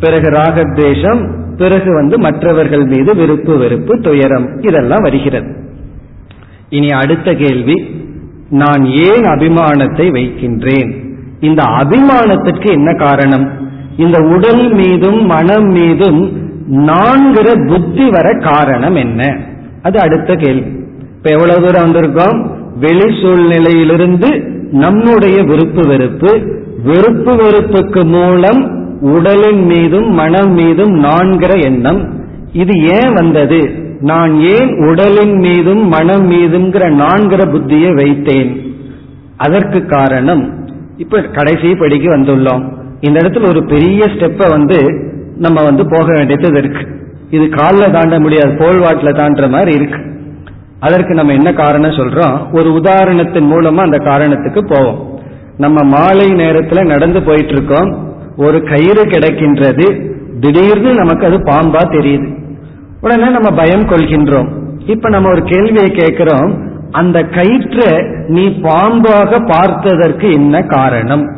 பிறகு ராகத்வேஷம் பிறகு வந்து மற்றவர்கள் மீது விருப்பு வெறுப்பு துயரம் இதெல்லாம் வருகிறது. இனி அடுத்த கேள்வி நான் ஏன் அபிமானத்தை வைக்கின்றேன்? இந்த அபிமானத்திற்கு என்ன காரணம்? இந்த உடல் மீதும் மனம் மீதும் நான்கிற புத்தி வர காரணம் என்ன? அது அடுத்த கேள்வி. இப்ப எவ்வளவு தூரம் வந்திருக்கோம்? வெளி சூழ்நிலையிலிருந்து நம்முடைய விருப்பு வெறுப்பு வெறுப்பு வெறுப்புக்கு மூலம் உடலின் மீதும் மனம் மீதும் நான்கிற எண்ணம். இது ஏன் வந்தது? நான் ஏன் உடலின் மீதும் மனம் மீதுங்கிற நான்கிற புத்தியை வைத்தேன்? அதற்கு காரணம் இப்ப கடைசி படிக்கு வந்துள்ளோம். இந்த இடத்துல ஒரு பெரிய ஸ்டெப்பை வந்து நம்ம வந்து போக வேண்டியது இருக்கு. இது காலில் தாண்ட முடியாது போல்வாட்டில் தாண்டுற மாதிரி இருக்கு. அதற்கு நம்ம என்ன காரணம் சொல்றோம்? ஒரு உதாரணத்தின் மூலமா அந்த காரணத்துக்கு போவோம். நம்ம மாலை நேரத்தில் நடந்து போயிட்டு இருக்கோம். ஒரு கயிறு கிடைக்கின்றது. திடீர்னு நமக்கு அது பாம்பா தெரியுது. உடனே நம்ம பயம் கொள்கின்றோம். இப்ப நம்ம ஒரு கேள்வியை கேட்கிறோம். அந்த கயிற்றை நீ பாம்பாக பார்த்ததற்கு என்ன காரணம்?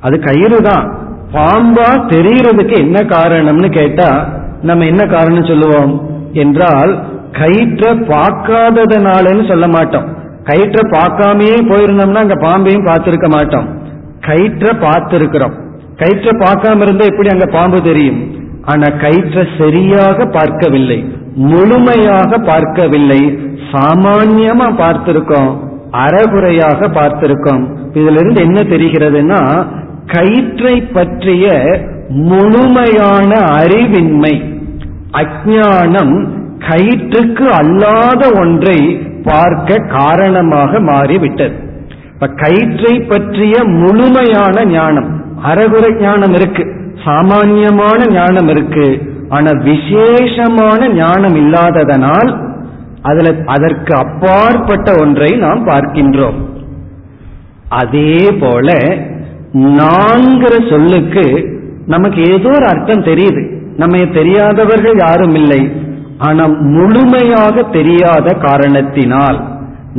அது கயிறு தான். பாம்பா தெரியறதுக்கு என்ன காரணம்னு கேட்டா நம்ம என்ன காரணம் சொல்லுவோம்? என்றால் கயிற்ற பார்க்காததுனாலன்னு சொல்ல மாட்டோம். கயிற்ற பார்க்காமயே போயிருந்தோம்னா அங்க பாம்பையும் பார்த்திருக்க மாட்டோம். கயிற்ற பார்த்திருக்கிறோம். கயிற்ற பார்க்காம இருந்தா எப்படி அங்க பாம்பு தெரியும்? ஆனா கயிற்ற சரியாக பார்க்கவில்லை முழுமையாக பார்க்கவில்லை சாமான்யமா பார்த்திருக்கோம் அறகுறையாக பார்த்திருக்கோம். இதுல இருந்து என்ன தெரிகிறதுனா கயிற்றை பற்றிய முழுமையான அறிவின்மை அஜானம் கயிற்றுக்கு அல்லாத ஒன்றை பார்க்க காரணமாக மாறிவிட்டது. இப்ப கயிற்றை பற்றிய முழுமையான ஞானம் அறகுறை ஞானம் இருக்கு. சாமானியமான ஞானம் இருக்கு. ஆனா விசேஷமான ஞானம் இல்லாததனால் அதுல அதற்கு அப்பாற்பட்ட ஒன்றை நாம் பார்க்கின்றோம். அதே போல நான்கிற சொல்லுக்கு நமக்கு ஏதோ ஒரு அர்த்தம் தெரியுது. நம்ம தெரியாதவர்கள் யாரும் இல்லை. ஆனா முழுமையாக தெரியாத காரணத்தினால்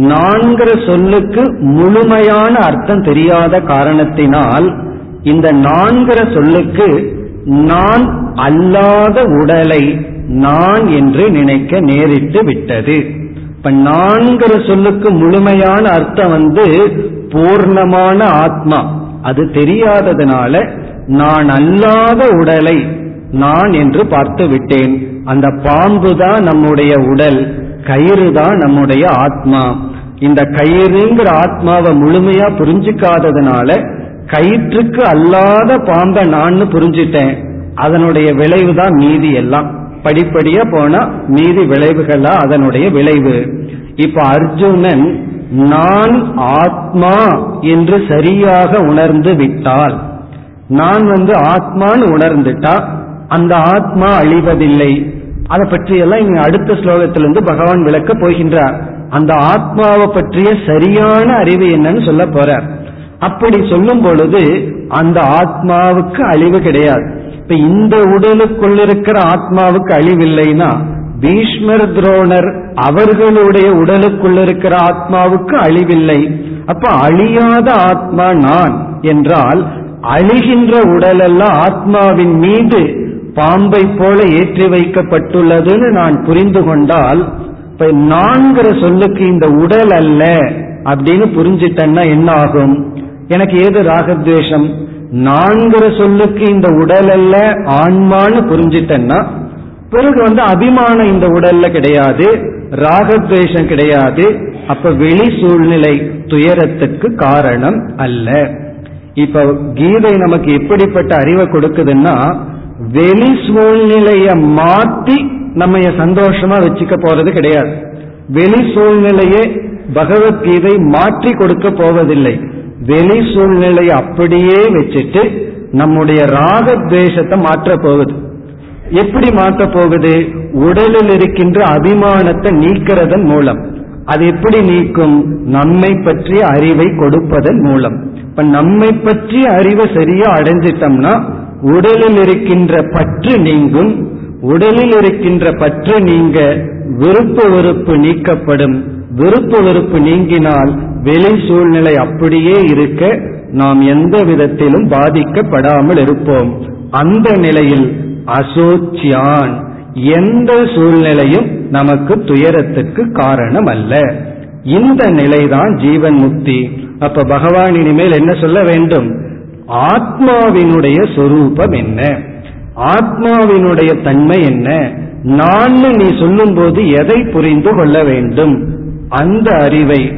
நான்கிற சொல்லுக்கு முழுமையான அர்த்தம் தெரியாத காரணத்தினால் இந்த நான்கிற சொல்லுக்கு நான் அல்லாத உடலை நான் என்று நினைக்க நேரிட்டு விட்டது. இப்ப நான்கிற சொல்லுக்கு முழுமையான அர்த்தம் வந்து பூர்ணமான ஆத்மா. அது தெரியாததுனால நான் அல்லாத உடலை நான் என்று பார்த்து விட்டேன். அந்த பாம்பு தான் நம்முடைய உடல் கயிறு தான் நம்முடைய ஆத்மா. இந்த கயிறுங்கிற ஆத்மாவை முழுமையா புரிஞ்சுக்காததுனால கயிற்றுக்கு அல்லாத பாம்பை நான் புரிஞ்சிட்டேன். அதனுடைய விளைவு தான் மீதி எல்லாம். படிப்படியா போனா மீதி விளைவுகளா அதனுடைய விளைவு. இப்ப அர்ஜுனன் நான் ஆத்மா என்று சரியாக உணர்ந்து விட்டால் நான் வந்து ஆத்மான்னு உணர்ந்துட்டா அந்த ஆத்மா அழிவதில்லை. அதை பற்றியெல்லாம் இங்க அடுத்த ஸ்லோகத்திலிருந்து பகவான் விளக்க போகின்றார். அந்த ஆத்மாவை பற்றிய சரியான அறிவு என்னன்னு சொல்ல போறார். அப்படி சொல்லும் பொழுது அந்த ஆத்மாவுக்கு அழிவு கிடையாது. இப்ப இந்த உடலுக்குள் இருக்கிற ஆத்மாவுக்கு அழிவில்லைன்னா பீஷ்மர் துரோணர் அவர்களுடைய உடலுக்குள் இருக்கிற ஆத்மாவுக்கு அழிவில்லை. அப்ப அழியாத ஆத்மா நான் என்றால் அழிகின்ற உடலெல்லாம் ஆத்மாவின் மீது பாம்பை போல ஏற்றி வைக்கப்பட்டுள்ளதுன்னு நான் புரிந்து கொண்டால் இப்ப நான்கிற சொல்லுக்கு இந்த உடல் அல்ல அப்படின்னு புரிஞ்சிட்டேன்னா என்ன ஆகும் எனக்கு ஏது ராகத்வேஷம்? நான்கிற சொல்லுக்கு இந்த உடல் அல்ல ஆன்மான்னு புரிஞ்சிட்டேன்னா பிறகு வந்து அபிமானம் இந்த உடல்ல கிடையாது ராகத்வேஷம் கிடையாது அப்ப வெளி சூழ்நிலை துயரத்துக்கு காரணம் அல்ல. இப்ப கீதை நமக்கு எப்படிப்பட்ட அறிவை கொடுக்குதுன்னா வெளி சூழ்நிலைய மாத்தி நம்ம சந்தோஷமா வச்சுக்க போறது கிடையாது. வெளி சூழ்நிலையை பகவத்கீதை மாற்றி கொடுக்க போவதில்லை. வெளி சூழ்நிலையை அப்படியே வச்சுட்டு நம்முடைய ராகத்வேஷத்தை மாற்ற போகுது. எப்படி மாற்ற போகுது? உடலில் இருக்கின்ற அபிமானத்தை நீக்கிறதன் மூலம். அது எப்படி நீக்கும்? நம்மை பற்றிய அறிவை கொடுப்பதன் மூலம். இப்ப நம்மை பற்றிய அறிவை சரியா அடைஞ்சிட்டோம்னா உடலில் இருக்கின்ற பற்று நீங்கும். உடலில் இருக்கின்ற பற்று நீங்க விருப்பு வெறுப்பு நீக்கப்படும். விருப்பு வெறுப்பு நீங்கினால் வெளி சூழ்நிலை அப்படியே இருக்க நாம் எந்த விதத்திலும் பாதிக்கப்படாமல் இருப்போம். அந்த நிலையில் அசோச்சியான் எந்த சூழ்நிலையும் நமக்கு துயரத்துக்கு காரணம் அல்ல இந்த நிலைதான் ஜீவன் முக்தி. அப்ப பகவான் இனிமேல் என்ன சொல்ல வேண்டும்? ஆத்மாவினுடைய சொரூபம் என்ன? ஆத்மாவினுடைய தன்மை என்ன? நான் நீ சொல்லும் போது எதை புரிந்து கொள்ள வேண்டும்? அந்த அறிவை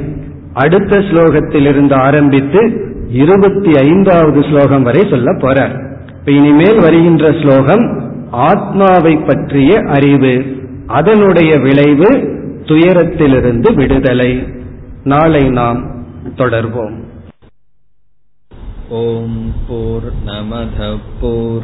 அடுத்த ஸ்லோகத்திலிருந்து ஆரம்பித்து இருபத்தி ஐந்தாவது ஸ்லோகம் வரை சொல்ல போறார். இப்ப இனிமேல் வருகின்ற ஸ்லோகம் ஆத்மாவை பற்றிய அறிவு அதனுடைய விளைவு துயரத்திலிருந்து விடுதலை. நாளை நாம் தொடர்வோம். ஓம் போர் நமத போர்